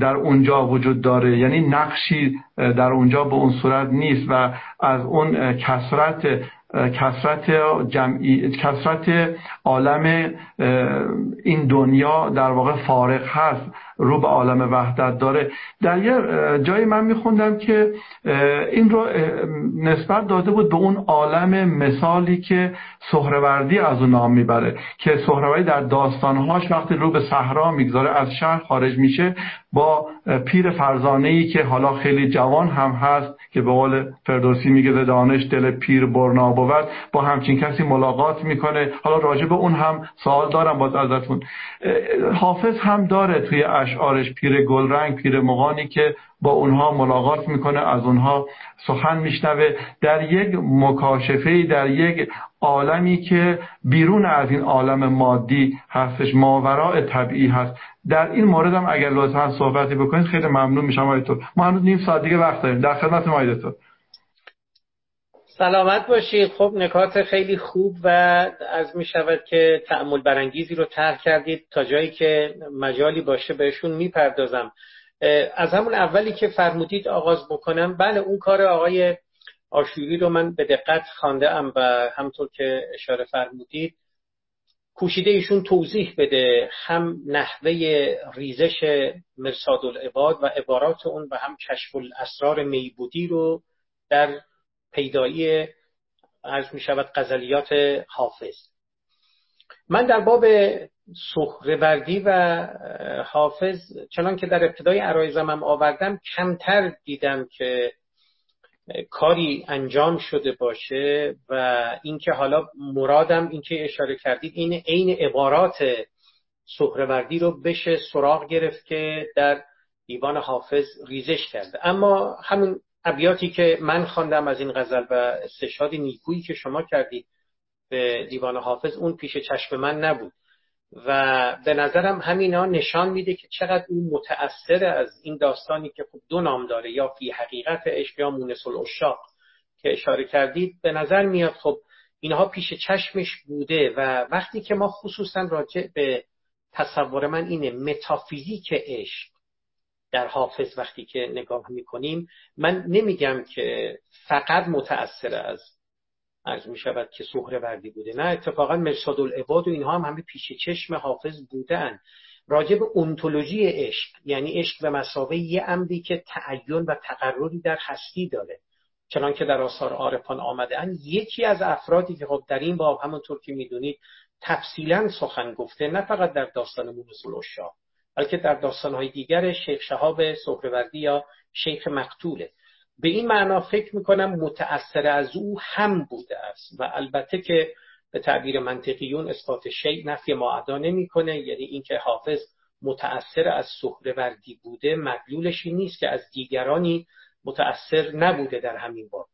A: در اونجا وجود داره. یعنی نقشی در اونجا به اون صورت نیست و از اون کسرت کسرت جمعی کسرت عالم این دنیا در واقع فارغ هست. رو به عالم وحدت داره. در یه جایی من میخوندم که این رو نسبت داده بود به اون عالم مثالی که سهروردی از اون نام می‌بره که سهروردی در داستانهاش وقتی رو به صحرا می‌گذاره از شهر خارج میشه با پیر فرزانه ای که حالا خیلی جوان هم هست که به قول فردوسی میگه دانش دل پیر برنا بود با همچین کسی ملاقات می‌کنه. حالا راجع به اون هم سوال دارم باز ازتون. حافظ هم داره توی اشعارش پیر گلرنگ پیر مغانی که با اونها ملاقات می‌کنه از اونها سخن میشنوه. در یک مکاشفه در یک عالمی که بیرون از این عالم مادی هستش ماورای طبیعی هست. در این مورد هم اگر لطفا صحبتی بکنید خیلی ممنون میشم آقای دکتر ما هنوز نیم ساعت دیگه وقت داریم. در خدمتم آقای دکتر
B: سلامت باشید خب نکات خیلی خوب و عرض می شود که تأمل برانگیزی رو طرح کردید. تا جایی که مجالی باشه بهشون می‌پردازم از همون اولی که فرمودید آغاز بکنم. بله اون کار آقای آشوری رو من به دقت خانده ام و همطور که اشاره فرمودید کوشیده ایشون توضیح بده هم نحوه ریزش مرساد العباد و عبارات اون و هم کشف الاسرار میبودی رو در پیدایی عرض می شود غزلیات حافظ. من در باب سخرهوردی و حافظ چنان که در ابتدای عرایزم هم آوردم کمتر دیدم که کاری انجام شده باشه و اینکه حالا مرادم اینکه اشاره کردید این عین عبارات سخرهوردی رو بشه سراغ گرفت که در دیوان حافظ ریزش کرده. اما همون ابیاتی که من خواندم از این غزل و استشهاد نیکویی که شما کردید به دیوان حافظ اون پیش چشم من نبود. و به نظرم همینا نشان میده که چقدر اون متأثر از این داستانی که خب دو نام داره یا فی حقیقت عشق یا مونس الاشاق که اشاره کردید. به نظر میاد خب اینها پیش چشمش بوده و وقتی که ما خصوصا راجع به تصور من اینه متافیزیک عشق در حافظ وقتی که نگاه می‌کنیم من نمیگم که فقط متأثر از عرض می شود که وردی بوده. نه اتفاقا مرساد العباد و اینها هم همه پیش چشم حافظ بودن. راجع به اونتولوژی عشق یعنی عشق به مسابه یه امری که تعین و تقرری در هستی داره. چنان که در آثار عارفان آمده ان یکی از افرادی که خب در این باب همونطور که می‌دونید تفصیلا سخن گفته نه فقط در داستان مونس الاشاق بلکه در داستانهای دیگر شیخ شهاب سهروردی یا شیخ مقتوله. به این معنا فکر می‌کنم متأثر از او هم بوده است و البته که به تعبیر منطقیون اثبات شیء نفی معدا نمی‌کنه یعنی اینکه حافظ متأثر از سهروردی بوده مدلولش نیست که از دیگرانی متأثر نبوده در همین باب.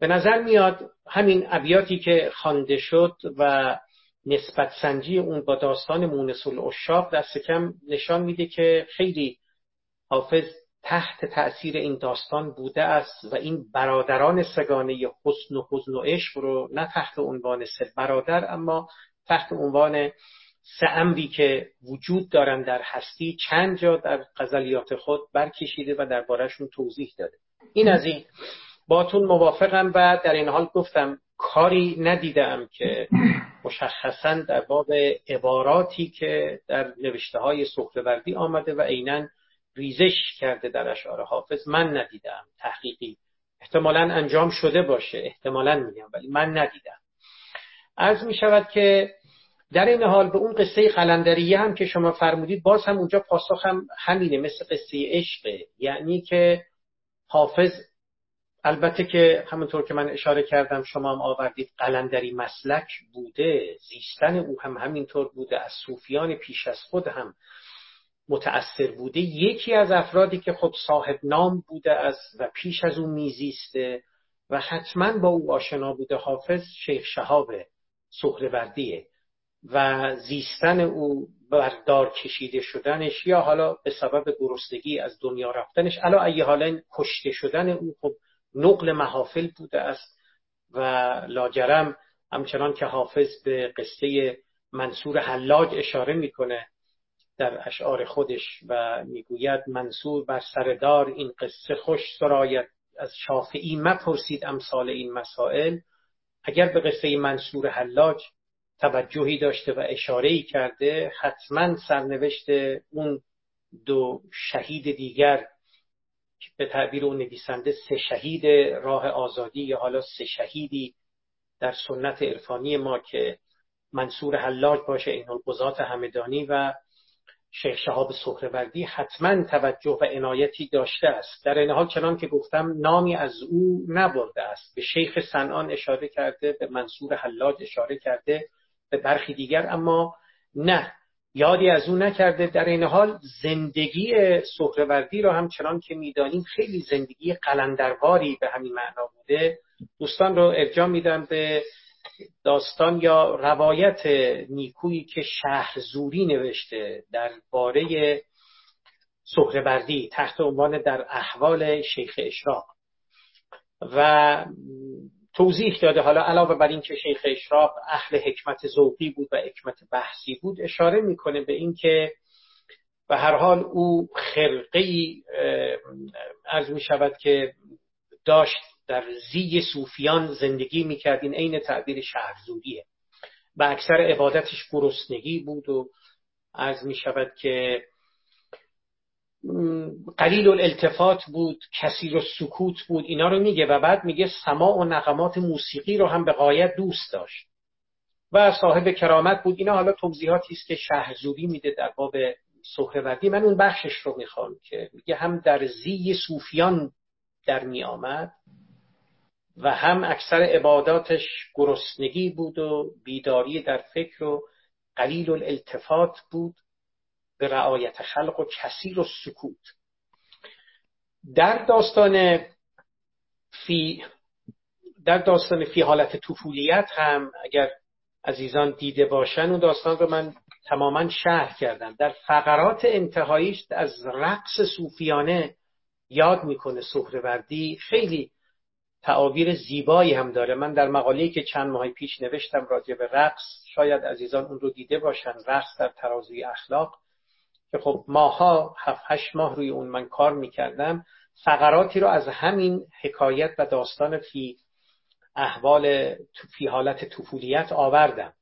B: به نظر میاد همین ابیاتی که خوانده شد و نسبت سنجی اون با داستان مونس الاشاق دست کم نشان میده که خیلی حافظ تحت تأثیر این داستان بوده است و این برادران سگانه حسن و حزن و عشق رو نه تحت عنوان سه برادر اما تحت عنوان سه امری که وجود دارن در هستی چند جا در غزلیات خود برکشیده و دربارهشون توضیح داده. این از این. باتون موافقم و در این حال گفتم کاری ندیدم که مشخصا در باب عباراتی که در نوشته های سخرهوردی آمده و عینا ریزش کرده در اشعار حافظ من ندیدم. تحقیقی احتمالا انجام شده باشه. احتمالا میگم ولی من ندیدم. عرض می شود که در این حال به اون قصه قلندریه هم که شما فرمودید باز هم اونجا پاسخ هم همینه مثل قصه عشقه یعنی که حافظ البته که همونطور که من اشاره کردم شما هم آوردید قلندری مسلک بوده زیستن او هم همینطور بوده از صوفیان پیش از خود هم متأثر بوده. یکی از افرادی که خب صاحب نام بوده است و پیش از او میزیسته و حتما با او آشنا بوده حافظ شیخ شهاب سهروردیه و زیستن او بردار کشیده شدنش یا حالا به سبب گرسنگی از دنیا رفتنش علا ای حالا کشته شدن او خب نقل محافل بوده است و لاجرم همچنان که حافظ به قصه منصور حلاج اشاره می‌کنه در اشعار خودش و می‌گوید منصور بر سردار این قصه خوش سرایت از شافعی مپرسید امثال این مسائل. اگر به قصه منصور حلاج توجهی داشته و اشاره کرده حتما سرنوشت اون دو شهید دیگر به تعبیر اون نویسنده سه شهید راه آزادی یا حالا سه شهیدی در سنت عرفانی ما که منصور حلاج باشه این القضات همدانی و شیخ شهاب سهروردی حتما توجه و عنایتی داشته است. در این حال چنان که گفتم نامی از او نبرده است. به شیخ سنان اشاره کرده به منصور حلاج اشاره کرده به برخی دیگر اما نه. یادی از او نکرده. در این حال زندگی سهروردی را هم چنان که می‌دانیم خیلی زندگی قلندرواری به همین معنا بوده. دوستان رو ارجاع میدم به داستان یا روایت نیکویی که شهر زوری نوشته در باره سهروردی تحت عنوان در احوال شیخ اشراق. و توضیح داده. حالا علاوه بر اینکه شیخ اشراق اهل حکمت ذوقی بود و حکمت بحثی بود اشاره می‌کنه به اینکه به هر حال او خرقی عرض می شود که داشت در زی صوفیان زندگی می‌کرد. این عین تعبیر شهرزوریه. و اکثر عبادتش گرسنگی بود و عرض می شود که قلیل الالتفات بود کثیر و سکوت بود اینا رو میگه و بعد میگه سماع و نقمات موسیقی رو هم به قایت دوست داشت. و صاحب کرامت بود. اینا حالا توضیحاتی است که شهرزوری میده در باب سهروردی من اون بخشش رو می‌خوام که میگه هم در زی صوفیان در میآمد و هم اکثر عباداتش گرسنگی بود و بیداری در فکر و قلیل الالتفات بود. به رعایت خلق و کثیر و سکوت. در داستان فی در داستان فی حالت طفولیت هم اگر عزیزان دیده باشن اون داستان رو من تماما شهر کردم. در فقرات انتهاییش از رقص صوفیانه یاد می‌کنه سهروردی. خیلی تعابیر زیبایی هم داره. من در مقاله‌ای که چند ماه پیش نوشتم راجع به رقص شاید عزیزان اون رو دیده باشن. رقص در ترازوی اخلاق. که خب ماها هفت هشت ماه روی اون من کار می‌کردم فقراتی رو از همین حکایت و داستان فی احوال فی حالت طفولیت آوردم.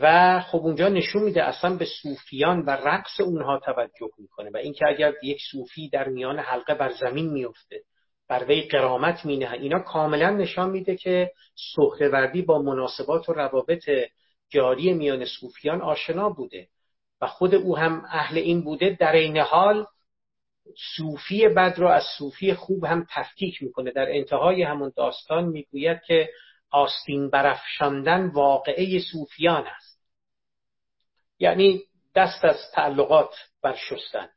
B: و خب اونجا نشون میده اصلا به صوفیان و رقص اونها توجه می‌کنه و اینکه اگر یک صوفی در میان حلقه بر زمین میفته بر وی قرامت مینه اینا کاملا نشان میده که سهروردی با مناسبات و روابط جاری میان صوفیان آشنا بوده. و خود او هم اهل این بوده در این حال صوفی بد را از صوفی خوب هم تفکیک می‌کنه. در انتهای همون داستان می‌گوید که آستین برافشاندن واقعه صوفیان است. یعنی دست از تعلقات برشستن.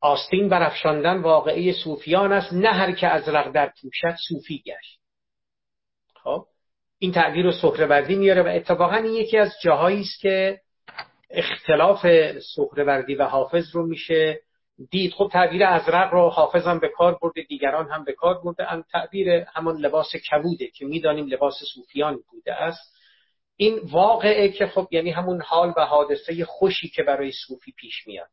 B: آستین برافشاندن واقعه صوفیان است نه هر که از در پوشد صوفی گشت. خب این تعبیر رو سهروردی میاره و اتفاقا این یکی از جاهایی است که اختلاف سهروردی و حافظ رو میشه دید. خب تعبیر ازرق رو حافظ هم به کار برده دیگران هم به کار برده. ان تعبیر همان لباس کبوده که می‌دانیم لباس صوفیان بوده است. این واقعه که خب یعنی همون حال و حادثه خوشی که برای صوفی پیش میاد.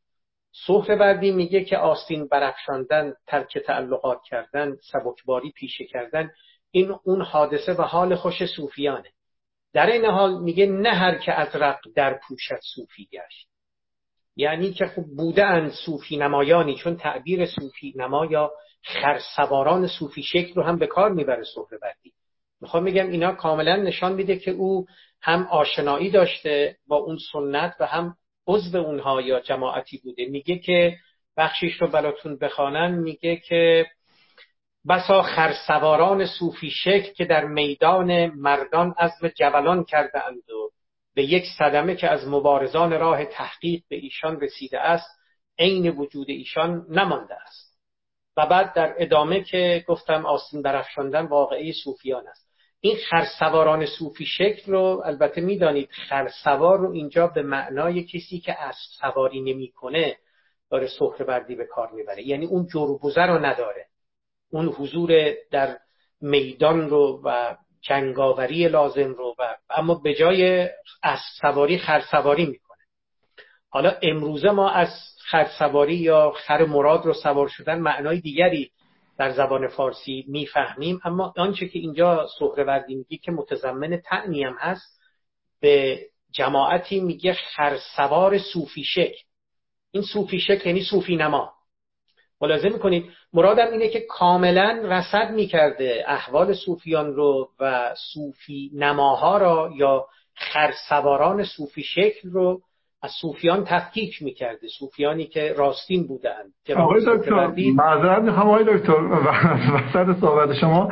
B: سهروردی میگه که آستین برافشاندن ترک تعلقات کردن سبکباری پیشه کردن این اون حادثه و حال خوش صوفیانه. در این حال میگه نه هر که از رق در پوشد صوفی گشت. یعنی که خب بوده صوفی نمایانی چون تعبیر صوفی نما یا خرسواران صوفی شکل رو هم به کار می‌بره بردی می‌خوام میگم اینا کاملا نشان میده که او هم آشنایی داشته با اون سنت و هم عضو اونها یا جماعتی بوده. میگه که بخشیش رو براتون بخوانم میگه که بسا خرسواران صوفی شکل که در میدان مردان عزم جولان کرده اند و به یک صدمه که از مبارزان راه تحقیق به ایشان رسیده است عین وجود ایشان نمانده است. و بعد در ادامه که گفتم آستین برافشاندن واقعی صوفیان است. این خرسواران صوفی شکل رو البته می‌دانید خرسوار رو اینجا به معنای کسی که اسب سواری نمی‌کنه داره سخره بردی به کار می‌بره. یعنی اون جربوزه رو نداره. اون حضور در میدان رو و جنگاوری لازم رو و اما به جای اسب سواری خرسواری می‌کنه. حالا امروزه ما از خرسواری یا خر مراد رو سوار شدن معنای دیگری در زبان فارسی می‌فهمیم اما آنچه که اینجا سهروردی میگی که متضمن تعنی هم هست به جماعتی میگه خرسوار صوفی شکل این صوفی شکل یعنی صوفی نما. ملاحظه می‌کنید؟ مرادم اینه که کاملا رسد می‌کرده احوال صوفیان رو و صوفی نماها را یا خرسواران صوفی شکل رو از صوفیان تفکیک می‌کرده. صوفیانی که راستین بودند
A: آقای دکتر معذرت می‌خوام آقای دکتر. وسط صحبت شما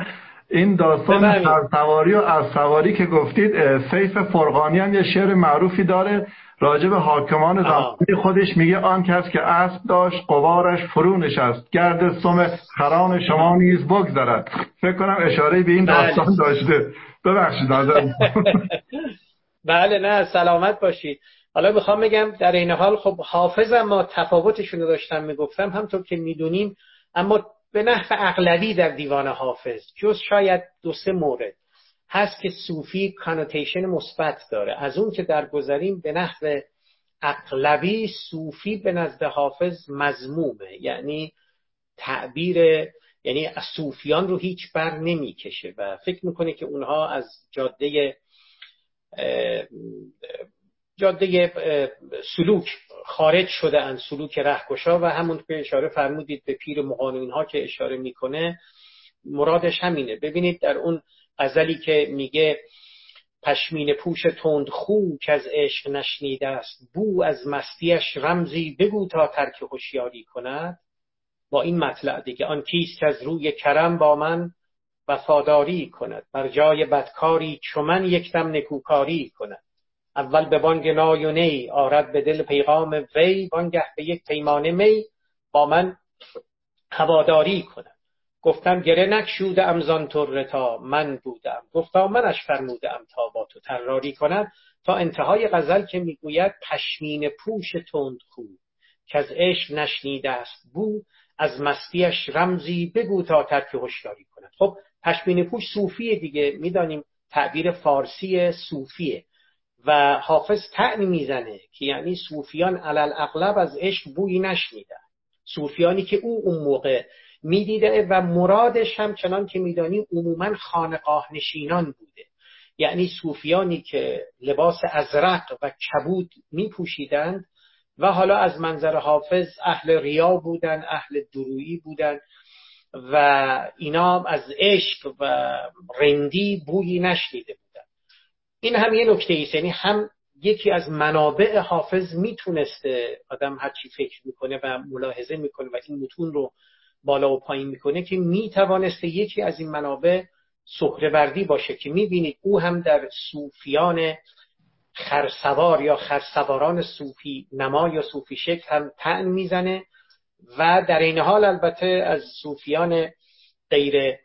A: این داستان سواری و از سواری که گفتید سیف فرقانی هم یه شعر معروفی داره. راجع به حاکمان زمانی خودش میگه آن کس که اسب داشت قوارش فرو نشست. گرد سم خران شما نیز بگذرد. فکر کنم اشاره به این بله. داستان داشته. ببخشید *laughs*
B: بله نه سلامت باشید. حالا می‌خوام بگم در این حال خب حافظم ما تفاوتشون رو داشتم می‌گفتم همطور که می‌دونیم اما به نحو اغلبی در دیوان حافظ جز شاید دو سه مورد. هست که صوفی کانوتیشن مثبت داره. از اون که در گذریم به نحو اغلبی صوفی به نزد حافظ مزمومه یعنی تعبیر یعنی از صوفیان رو هیچ بر نمی‌کشه و فکر می‌کنه که اونها از جاده جاده سلوک خارج شده ان سلوک رهکشا و همون که اشاره فرمودید به پیر مقانون ها که اشاره می‌کنه مرادش همینه. ببینید در اون غزلی که میگه پشمین پوش تند که از عشق نشنیده است بو از مستیش رمزی بگو تا ترک هوشیاری کند. با این مطلع دیگه آن کیست که از روی کرم با من وفاداری کند؟ بر جای بدکاری چو من یکدم نکوکاری کند. اول به بانگ نای و نی آرد به دل پیغام وی بانگه به یک پیمانه می با من هواداری کند. گفتم گره نکشوده امزان تا من بودم. گفتا منش فرمودم تا با تو تراری کند تا انتهای غزل که می‌گوید پشمین پوش تند خود که از عشق نشنیده است بو از مستیش رمزی بگو تا ترک هشداری کند. خب پشمین پوش صوفیه دیگه. می‌دانیم تعبیر فارسی صوفیه. و حافظ تعنی می‌زنه که یعنی صوفیان علل اغلب از عشق بویی نشنیدن. صوفیانی که او اون موقع می‌دیده و مرادش هم چنان که میدانی عموما خانقاه نشینان بوده. یعنی صوفیانی که لباس ازرق و کبود میپوشیدند و حالا از منظر حافظ اهل ریا بودن اهل درویی بودن و اینا از عشق و رندی بویی نشنیده بودن. این هم یه نکته ایست. یعنی هم یکی از منابع حافظ می‌تونسته آدم هرچی فکر می‌کنه و ملاحظه می‌کنه و این متون رو بالا و پایین می‌کنه که می‌توانسته یکی از این منابع سهروردی باشه که می‌بینید او هم در صوفیان خرسوار یا خرسواران صوفی نما یا صوفی شکل هم تعن می‌زنه و در این حال البته از صوفیان غیر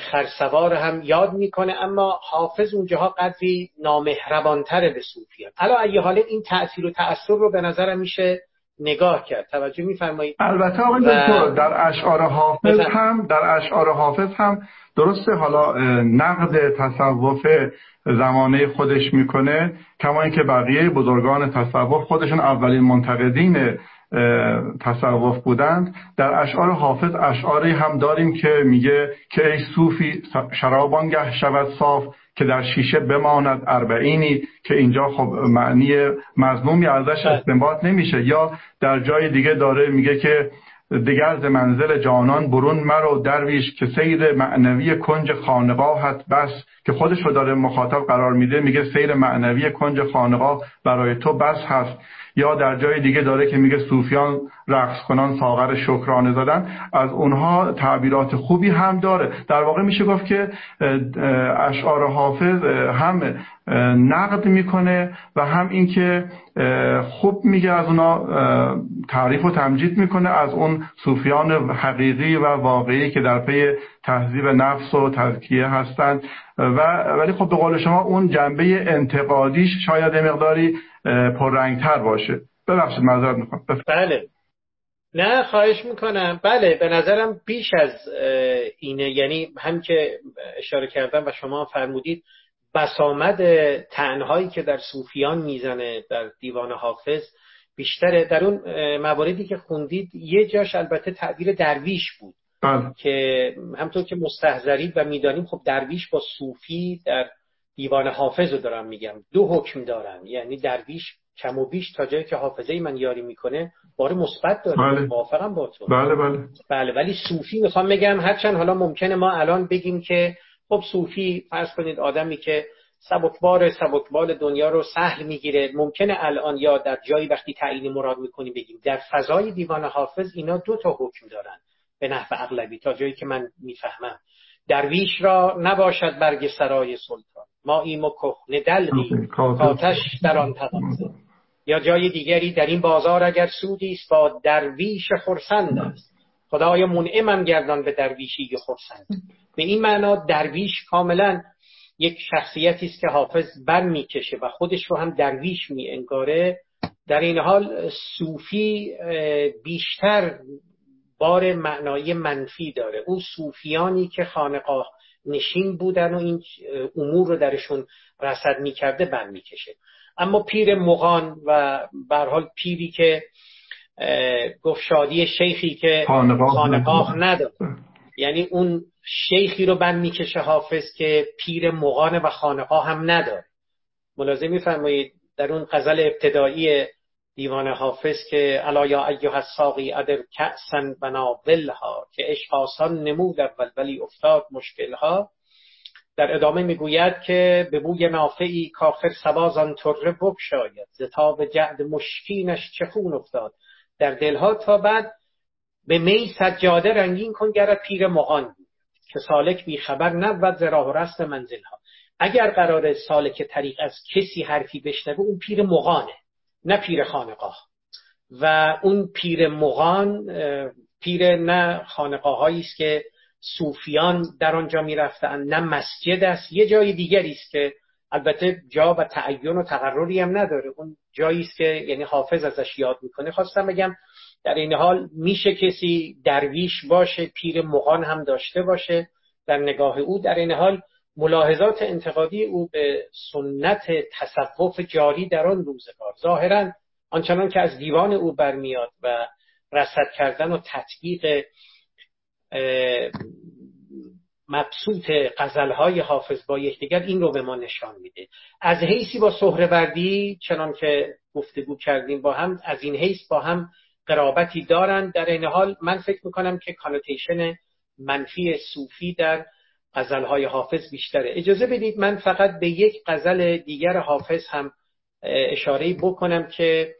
B: خرسوار هم یاد می‌کنه اما حافظ اونجاها قدری نامهربانتره به صوفیان. حالا ایه حاله این تأثیر و تأثیر رو به نظرم میشه نگاه کرد. توجه میفرمایید
A: البته آقای دکتر در اشعار حافظ هم در اشعار حافظ هم درسته حالا نقد تصوف زمانه خودش می‌کنه کما اینکه بقیه بزرگان تصوف خودشون اولین منتقدین تصوف بودند. در اشعار حافظ اشعاری هم داریم که میگه که ای صوفی شرابانگه شود صاف که در شیشه بماند اربعینی که اینجا خب معنی مضمومی ازش بله. استنباط نمیشه یا در جای دیگه داره میگه که دیگر ز منزل جانان برون مرو درویش که سیر معنوی کنج خانقاهت بس که خودش رو داره مخاطب قرار میده میگه سیر معنوی کنج خانقاه برای تو بس هست. یا در جای دیگه داره که میگه صوفیان رقص کنان ساغر شکرانه زدن. از اونها تعبیرات خوبی هم داره. در واقع میشه گفت که اشعار حافظ هم نقد می‌کنه و هم اینکه خوب میگه از اونا تعریف و تمجید می‌کنه از اون صوفیان حقیقی و واقعی که در پی تهذیب نفس و تزکیه هستند. و ولی خب به قول شما اون جنبه انتقادیش شاید مقداری پررنگتر باشه. ببخشید معذرت می‌خوام.
B: بله. نه خواهش می‌کنم. بله به نظرم بیش از اینه. یعنی هم که اشاره کردم و شما فرمودید بسامد تنهایی که در صوفیان می‌زنه در دیوان حافظ بیشتره. در اون مواردی که خوندید یه جاش البته تعبیر درویش بود.
A: بله.
B: که همطور که مستحضرید و می‌دانیم خب درویش با صوفی در دیوان حافظ رو دارم میگم. دو حکم دارن. یعنی درویش کم و بیش تا جایی که حافظه من یاری می‌کنه بار مثبت داره.
A: بله.
B: موافقم با تو.
A: بله بله.
B: بله ولی صوفی می‌خوام بگم هرچند حالا ممکنه ما الان بگیم که خب صوفی فرض کنید آدمی که سبکبار سبکبال دنیا رو سهل می‌گیره. ممکنه الان یا در جایی وقتی تعیین مراد می‌کنیم بگیم. در فضای دیوان حافظ اینا دو تا حکم دارن. به نحو اغلبی تا جایی که من می‌فهمم. درویش را نباشد برگ سرای سلطان. ما ایم و کهنه دلقی کاتش در آن یا جای دیگری در این بازار اگر سودی است با درویش خرسند است. خدای منعمم گردان به درویشی خرسند. به این معنا درویش کاملا یک شخصیتی است که حافظ بر می‌کشه و خودش رو هم درویش می انگاره در این حال صوفی بیشتر بار معنایی منفی داره. اون صوفیانی که خانقاه نشین بودن و این امور رو درشون رسد می‌کرده بر می‌کشه. اما پیر مغان و حال پیری که گفشادی شیخی که خانقاه نداره یعنی اون شیخی رو بند می‌کشه حافظ که پیر مغان و خانقاه هم نداره. ملازم میفرمایید در اون غزل ابتدایی دیوان حافظ که الا یا ایها الساقی ادر کأسا بناولها که عشق آسان نمود اول ولی افتاد مشکلها. در ادامه می‌گوید که به بوی نافعی کاخر سبازان تره بکشاید زتاب جعد مشکینش چه خون افتاد. در دلها تا بعد به می سجاده رنگین کن گرد پیر مغان که سالک بی خبر نبود ز راه و رست منزلها. اگر قرار سالک طریق از کسی حرفی بشنوه اون پیر مغانه. نه پیر خانقاه. و اون پیر مغان پیر نه خانقاه است که صوفیان در آنجا می‌رفتن نه مسجد است. یه جای دیگری است که البته جا و تعین و تقرری هم نداره. اون جایی است که یعنی حافظ ازش یاد می‌کنه. خواستم بگم در این حال میشه کسی درویش باشه پیر مغان هم داشته باشه در نگاه او. در این حال ملاحظات انتقادی او به سنت تصوف جاری در آن روزگار. ظاهرا آنچنان که از دیوان او برمیاد و رصد کردن و تطبیق مبسوط غزلهای حافظ با یکدیگر این رو به ما نشان میده. از حیثی با سهروردی چنان که گفتگو کردیم با هم از این حیث با هم قرابتی دارند. در این حال من فکر می‌کنم که کانوتیشن منفی صوفی در غزلهای حافظ بیشتره. اجازه بدید من فقط به یک غزل دیگر حافظ هم اشاره بکنم که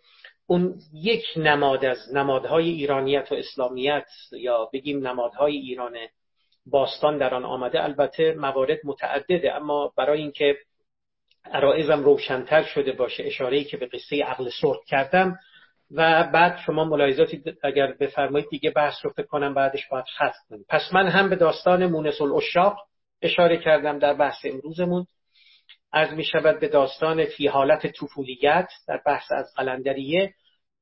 B: اون یک نماد از نمادهای ایرانیت و اسلامیت یا بگیم نمادهای ایران باستان در آن آمده. البته موارد متعدده اما برای اینکه عرائزم روشنتر شده باشه اشاره‌ای که به قصه عقل سرخ کردم و بعد شما ملاحظاتی اگر بفرمایید دیگه بحث رو فکر کنم بعدش باید خط کنیم. پس من هم به داستان مونس الاشاق اشاره کردم در بحث امروزمون. از می شود به داستان فی حالت طفولیت در بحث از قلندریه.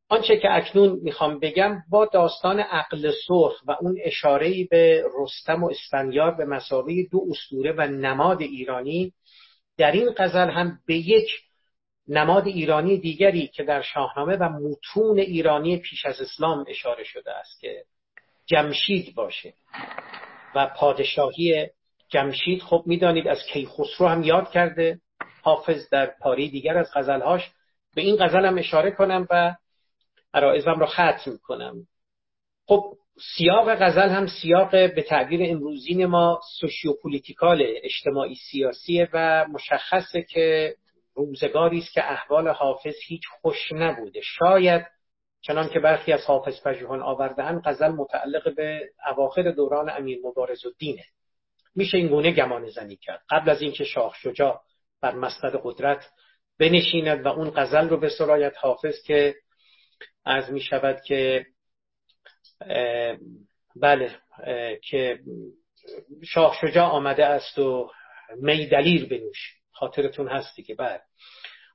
B: آنچه که اکنون می‌خوام بگم با داستان عقل سرخ و اون اشارهی به رستم و اسفندیار به مسابقه دو اسطوره و نماد ایرانی در این غزل هم به یک نماد ایرانی دیگری که در شاهنامه و متون ایرانی پیش از اسلام اشاره شده است که جمشید باشه و پادشاهی جمشید خب می‌دانید از کیخسرو هم یاد کرده حافظ در پاره‌ای دیگر از غزلهاش. به این غزل هم اشاره کنم و عرایضم را ختم کنم. خب سیاق غزل هم سیاق به تعبیر امروزین ما sociopolitical اجتماعی سیاسیه و مشخصه که روزگاری است که احوال حافظ هیچ خوش نبوده. شاید چنان که برخی از حافظ پژوهان آوردهاند غزل متعلق به اواخر دوران امیر مبارز الدینه میشه این گونه گمان زنی کرد. قبل از اینکه شاه شجاع بر مسند قدرت بنشیند و اون غزل رو به سرایت حافظ که از می شود که بله که شاه شجاع آمده است و می دلیر بنوش خاطرتون هستی که بعد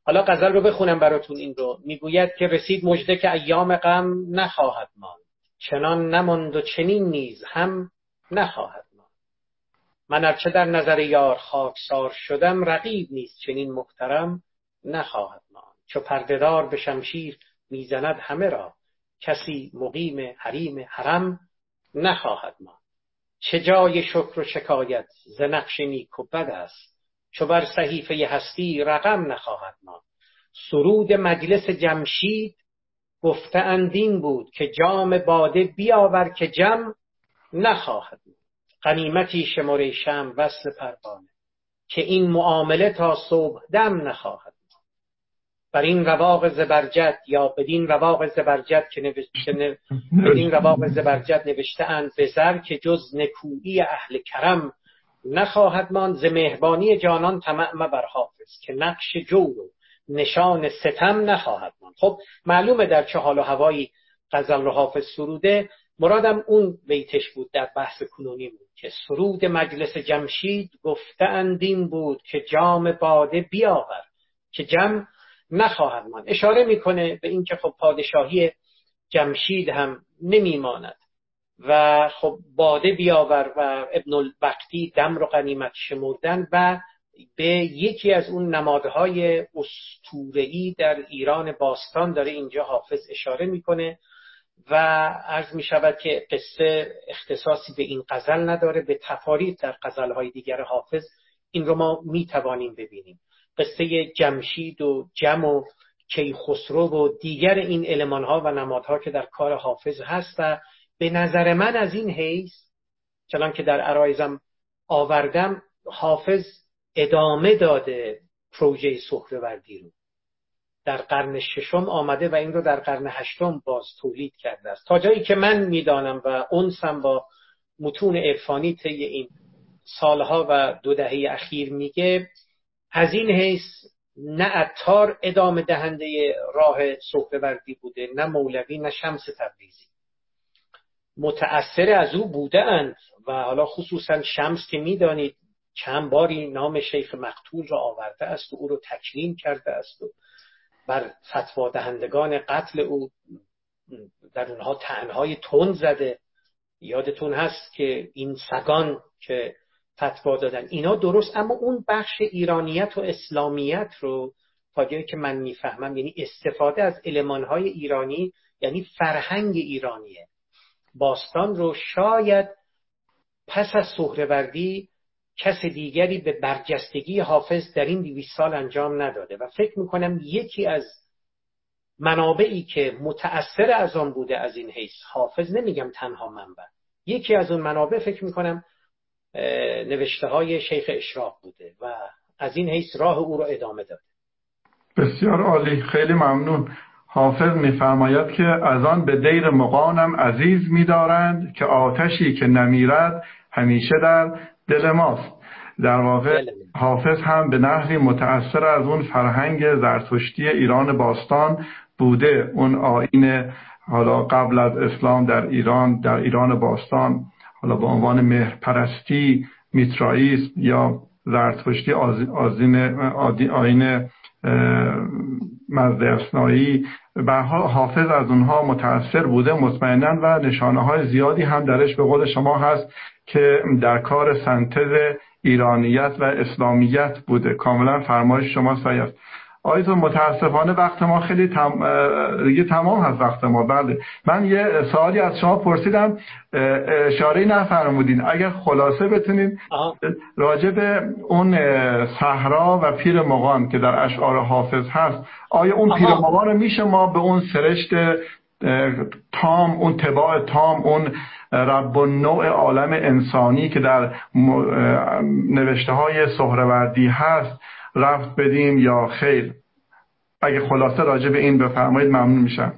B: حالا غزل رو بخونم براتون این رو. می‌گوید که رسید مجده که ایام غم نخواهد ماند. چنان نماند و چنین نیز هم نخواهد ماند. من ارچه در نظر یار خاکسار شدم رقیب نیست چنین محترم نخواهد ماند. چو پردهدار به شمشیر می‌زند همه را کسی مقیم حریم حرم نخواهد ماند. چه جای شکر و شکایت ز نقش نیک و بد است. چو بر صحیفه هستی رقم نخواهد ماند. سرود مجلس جمشید گفته اندین بود که جام باده بیاور که جم نخواهد ماند. قنیمتی شماره شم وصل پروانه که این معامله تا صبح دم نخواهد بر این رواق زبرجد یا بدین رواق زبرجد که نوشته *laughs* بدین رواق زبرجد نوشته اند به زر که جز نکویی اهل کرم نخواهد ماند ز مهربانی جانان طمع بر حافظ که نقش جور و نشان ستم نخواهد ماند. خب معلومه در چه حال و هوایی غزل رو حافظ سروده. مرادم اون بیتش بود در بحث کنونی بود که سرود مجلس جمشید گفته اندین بود که جام باده بیاور که جم نخواهد ماند. اشاره می‌کنه به اینکه خب پادشاهی جمشید هم نمیماند. و خب باده بیاور و ابن الوقتی دم رو غنیمت شمردن و به یکی از اون نمادهای استورهی در ایران باستان داره اینجا حافظ اشاره می‌کنه و عرض می شود که قصه اختصاصی به این قزل نداره به تفارید در قزلهای دیگر حافظ این رو ما می توانیم ببینیم. قصه جمشید و جم و کیخسرو و دیگر این علمان ها و نمادها که در کار حافظ هست و به نظر من از این حیث چنان که در عرایزم آوردم حافظ ادامه داده پروژه سهروردی رو. در قرن ششم آمده و این رو در قرن هشتم باز تولید کرده است. تا جایی که من می‌دانم و اونسم با متون عرفانی طی این سالها و دو دهه اخیر میگه از این حیث نه اتار ادامه دهنده راه سهروردی بوده نه مولوی نه شمس تبریزی. متأثر از او بوده اند و حالا خصوصا شمس که می‌دانید چند باری نام شیخ مقتول را آورده است و او رو تکریم کرده است و بر فتوا دهندگان قتل او در اونها تنهای تند زده. یادتون هست که این سگان که فتوا دادن اینا درست اما اون بخش ایرانیت و اسلامیت رو تا جایی که من می‌فهمم یعنی استفاده از المانهای ایرانی یعنی فرهنگ ایرانیه. باستان رو شاید پس از سهروردی کس دیگری به برجستگی حافظ در این دویست سال انجام نداده و فکر می‌کنم یکی از منابعی که متأثر از آن بوده از این حیث حافظ نمیگم تنها منبع یکی از اون منابع فکر می‌کنم نوشته های شیخ اشراق بوده و از این حیث راه او را ادامه داده.
A: بسیار عالی. خیلی ممنون. حافظ میفرماید که از آن به دیر مقانم عزیز میدارند که آتشی که نمیرد همیشه در دل ماست. در واقع حافظ هم به نحوی متأثر از اون فرهنگ زرتشتی ایران باستان بوده. اون آین حالا قبل از اسلام در ایران در ایران باستان حالا به عنوان مهرپرستی میترائیسم یا زرتشتی آزین آین مزد اصنایی حافظ از اونها متاثر بوده مطمئنا و نشانه های زیادی هم درش به قول شما هست که در کار سنتز ایرانیت و اسلامیت بوده. کاملا فرمایش شما صحیح است. آیتون متاسفانه وقت ما خیلی تم... دیگه تمام هست وقت ما. بله. من یه سوالی از شما پرسیدم. اشاره نفرمودین. اگر خلاصه بتونین راجع به اون صحرا و پیر مغان که در اشعار حافظ هست آیا اون پیر مغان رو میشه ما به اون سرشت تام اون تباع تام اون رب و نوع عالم انسانی که در نوشته های سهروردی هست رفت بدیم یا خیر. اگه خلاصه راجع به این بفرمایید ممنون میشم.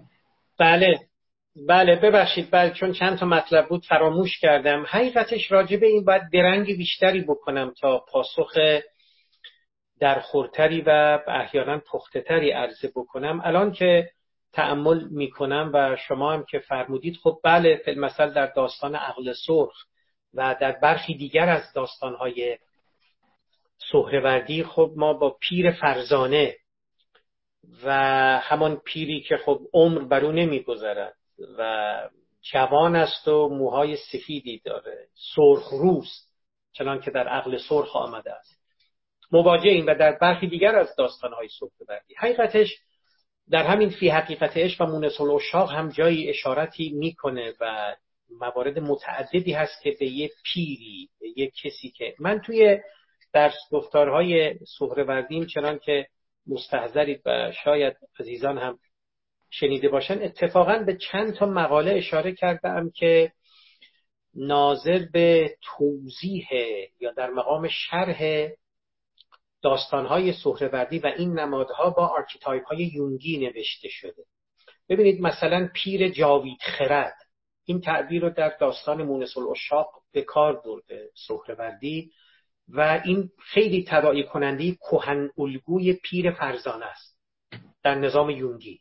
B: بله. بله ببخشید بله چون چند تا مطلب بود فراموش کردم. حقیقتش راجع به این باید درنگ بیشتری بکنم تا پاسخ در خورتری و احیانا پخته تری عرضه بکنم. الان که تعمل می‌کنم و شما هم که فرمودید خب بله مثل در داستان عقل سرخ و در برخی دیگر از داستانهای سهروردی خب ما با پیر فرزانه و همان پیری که خب عمر بر او نمیگذرد و جوان است و موهای سفیدی داره سرخ روست چنان که در عقل سرخ آمده است. مواجه این و در برخی دیگر از داستانهای سهروردی حقیقتش در همین فی حقیقت عشق و مونس الاشاق هم جایی اشارتی می‌کنه و موارد متعددی هست که به یه پیری به یه کسی که من توی در گفتارهای سهروردیم چنان که مستحضرید و شاید عزیزان هم شنیده باشن اتفاقا به چند تا مقاله اشاره کردم که ناظر به توضیح یا در مقام شرح داستانهای سهروردی و این نمادها با archetype های یونگی نوشته شده. ببینید مثلا پیر جاوید خرد. این تعبیر رو در داستان مونس العشاق به کار برده سهروردی. و این خیلی تداعی کننده کهن الگوی پیر فرزانه است در نظام یونگی.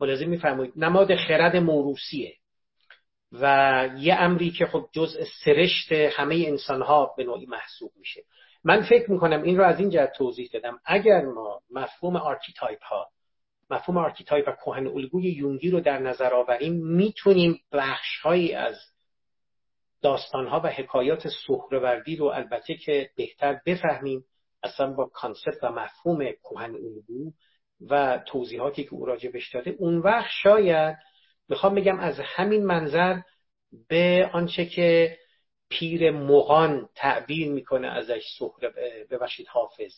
B: ملاحظه میفرمایید نماد خرد موروثیه و یه امری که خب جزء سرشت همه انسانها به نوعی محسوب میشه. من فکر می‌کنم این رو از این جهت توضیح دادم. اگر ما مفهوم archetype ها مفهوم archetype و کهن الگوی یونگی رو در نظر آوریم می‌تونیم بخش هایی از داستان ها و حکایات سهروردی رو البته که بهتر بفهمیم اصلا با کانسپت و مفهوم کهن الگو و توضیحاتی که او راجبش داده. اون وقت شاید می‌خوام بگم از همین منظر به آنچه که پیر مغان تعبیر می‌کنه ازش سهر ببخشید حافظ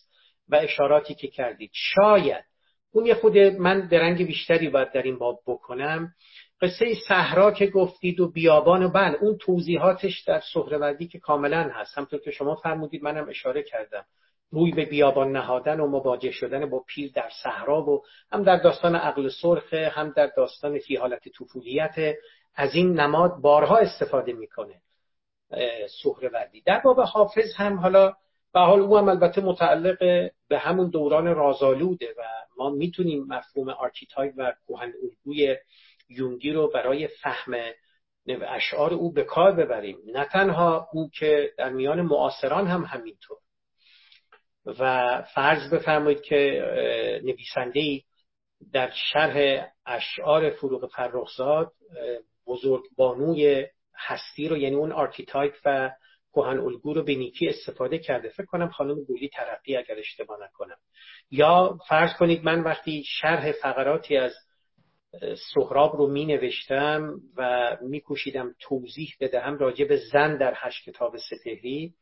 B: و اشاراتی که کردید. شاید اون یه خود من درنگ بیشتری باید در این باب بکنم. قصه صحرا که گفتید و بیابان و بل اون توضیحاتش در سهروردی که کاملا هست. همطور که شما فرمودید منم اشاره کردم. روی به بیابان نهادن و مواجه شدن با پیر در صحرا و هم در داستان عقل سرخه هم در داستان فی حالت طفولیت از این نماد بارها استفاده می‌کنه سهروردی. در باب حافظ هم حالا به حال او هم البته متعلق به همون دوران رازالوده و ما می‌تونیم مفهوم archetype و کهن الگوی یونگی رو برای فهم اشعار او به کار ببریم. نه تنها او که در میان معاصران هم همینطور. و فرض بفرمایید که نویسنده در شرح اشعار فروغ فرخزاد بزرگ بانوی هستی رو یعنی اون archetype و کهن الگو رو به نیکی استفاده کرده. فکر کنم خانم گلی ترقی اگر اشتباه نکنم. یا فرض کنید من وقتی شرح فقراتی از سهراب رو می نوشتم و می کوشیدم توضیح بدهم راجع به زن در هشت کتاب سپهری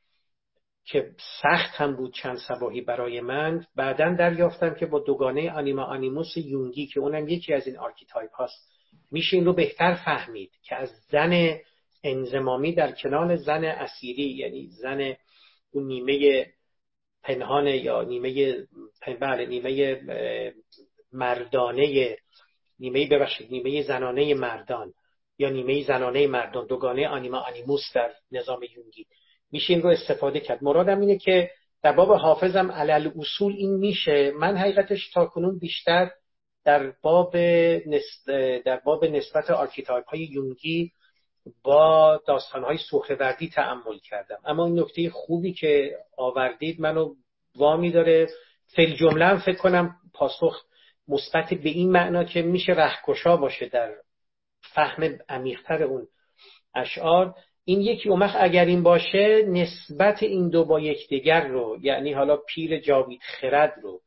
B: که سخت هم بود چند صباحی برای من. بعدا دریافتم که با دوگانه آنیما آنیموس یونگی که اونم یکی از این archetype هاست میشه این رو بهتر فهمید که از زن انضمامی در کنار زن اثیری یعنی زن اون نیمه پنهان یا نیمه بله نیمه مردانه نیمه ببخشید نیمه زنانه مردان یا نیمه زنانه مردان دوگانه آنیما آنیموس در نظام یونگی. میشه این رو استفاده کرد. مرادم اینه که در باب حافظم علی الاصول این میشه. من حقیقتش تا کنون بیشتر در باب نسبت, در باب نسبت archetype های یونگی با داستان های سخروردی تعمل کردم. اما این نکته خوبی که آوردید منو وامی داره. فیل جمله فکر کنم پاسخ مثبت به این معنا که میشه رهکشا باشه در فهم عمیقتر اون اشعار. این یکی اومخ اگر این باشه نسبت این دو با یکدیگر رو یعنی حالا پیر جاوید خرد رو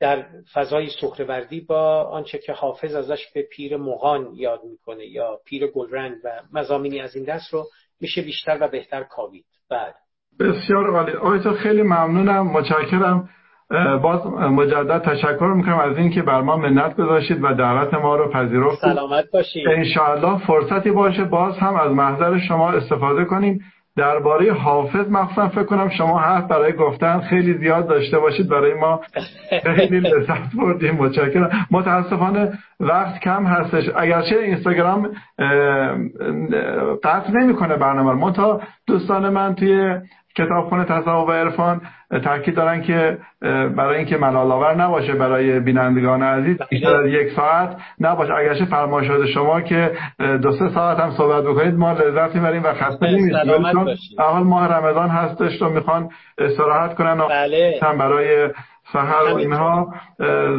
B: در فضای سخروردی با آنچه که حافظ ازش به پیر مغان یاد می‌کنه یا پیر گلرنگ و مزامینی از این دست رو میشه بیشتر و بهتر کاوید. بعد.
A: بسیار عالی. آیتا خیلی ممنونم. متشکرم. باز مجدد تشکر می‌کنم از اینکه بر ما منت گذاشتید و دعوت ما رو پذیرفتید
B: سلامت باشید.
A: انشاءالله فرصتی باشه باز هم از محضر شما استفاده کنیم. درباره حافظ مخصوصا فکر کنم شما حرف برای گفتن خیلی زیاد داشته باشید. برای ما خیلی لذت بردیم. متشکرم. متاسفانه وقت کم هستش. اگرچه اینستاگرام قطع نمی‌کنه برنامه رو. تا دوستان من توی کتابخونه تصوف و عرفان تاکید دارن که برای اینکه ملال آور نباشه برای بینندگان عزیز بله. بیشتر از یک ساعت نباشه. اگرچه فرمایشات شما که دو سه ساعت هم صحبت بکنید ما لذت می‌بریم و خسته نمیشیم. اول ماه رمضان هستش تو می‌خوان استراحت کنن و
B: بله.
A: هم برای سحر و اینها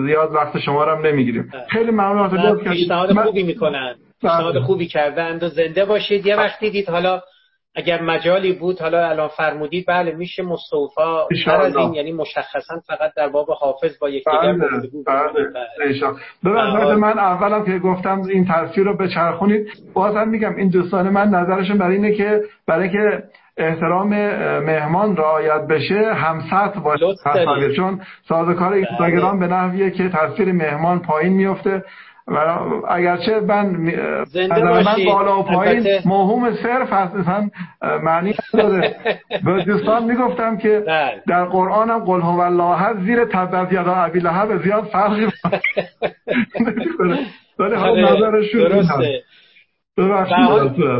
A: زیاد وقت شما رو هم نمی‌گیریم. بله. خیلی ممنون
B: پیشنهاد خوبی می‌کنن پیشنهاد بله. خوبی کردن و زنده باشید. یه وقتی دید حالا اگر مجالی بود حالا الان فرمودید بله میشه مصطفا هر از این یعنی مشخصا فقط در باب حافظ با یکدیگر
A: بله بله, بله. من اولم که گفتم این تصویر رو بچرخونید بازم میگم این دوستان من نظرشون برای اینه که برای که احترام مهمان رعایت بشه همسط باشه. چون سازوکار بله. اینستاگرام به نحویه که تصویر مهمان پایین میفته. و اگرچه من من بالا و پایین موهوم صرف هست. مثلا معنی نداره. *laughs* به دوستان می‌گفتم که بله. در قرآن هم قل هو الله زیر تبت یدا ابی لهب زیاد فرقی *laughs* ولی حال آره، نظرشون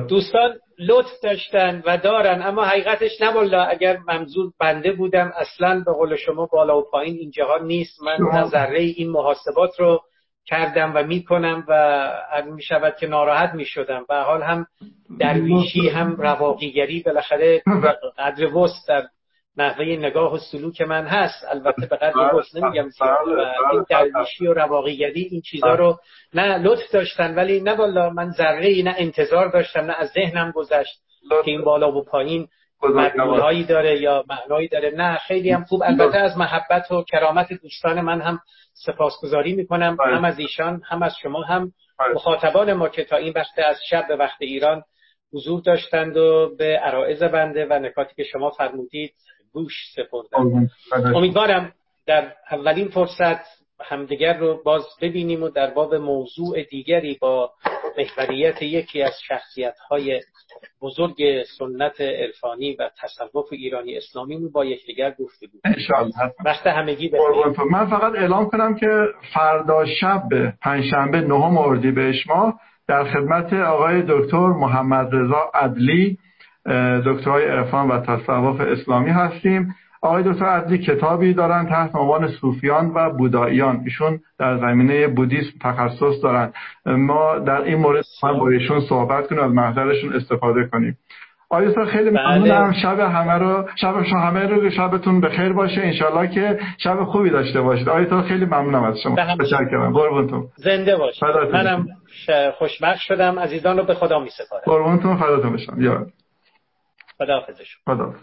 B: دوستان لطف داشتن و دارن اما حقیقتش نوالا اگر منظور بنده بودم اصلا به قول شما بالا و پایین اینجاها نیست. من ذره این محاسبات رو کردم و می‌کنم و می شود که ناراحت می شدم و حال هم درویشی هم رواقیگری بالاخره قدر وست در نحوه نگاه و سلوک من هست. البته به قدر وست نمیگم و این درویشی و رواقیگری این چیزها رو نه لطف داشتن ولی نه بالا من ذره نه انتظار داشتم نه از ذهنم گذشت که این بالا و پایین مدلولهایی داره یا معنایی داره. نه خیلی هم خوب. البته از محبت و کرامت دوستان من هم سپاسگزاری می‌کنم. بله. هم از ایشان هم از شما هم. بله. مخاطبان ما که تا این وقت از شب به وقت ایران حضور داشتند و به عرائز بنده و نکاتی که شما فرمودید گوش سپردن امیدوارم در اولین فرصت همدیگر رو باز ببینیم و در باب موضوع دیگری با محوریت یکی از شخصیت های بزرگ سنت عرفانی و تصوف ایرانی اسلامی با یکدیگر گفتگو وقت همگی بخیر
A: من فقط اعلام کنم که فردا شب پنجشنبه نهم اردیبهشت ماه در خدمت آقای دکتر محمد رضا عدلی دکترای عرفان و تصوف اسلامی هستیم. آقای دکتر عدلی کتابی دارن تحت عنوان صوفیان و بوداییان. ایشون در زمینه بودیسم تخصص دارن. ما در این مورد با ایشون صحبت کنیم از محضرشون استفاده کنیم. آقای خیلی بله. ممنونم. شب همه رو شب شما همه رو شبتون بخیر باشه. انشالله که شب خوبی داشته باشید. آقای خیلی ممنونم از شما. تشکرم قربونتون.
B: زنده باش منم خوشبخت شدم. عزیزان رو به خدا می سپارم
A: قربونتون فداتون بشم یا
B: خدا
A: خدا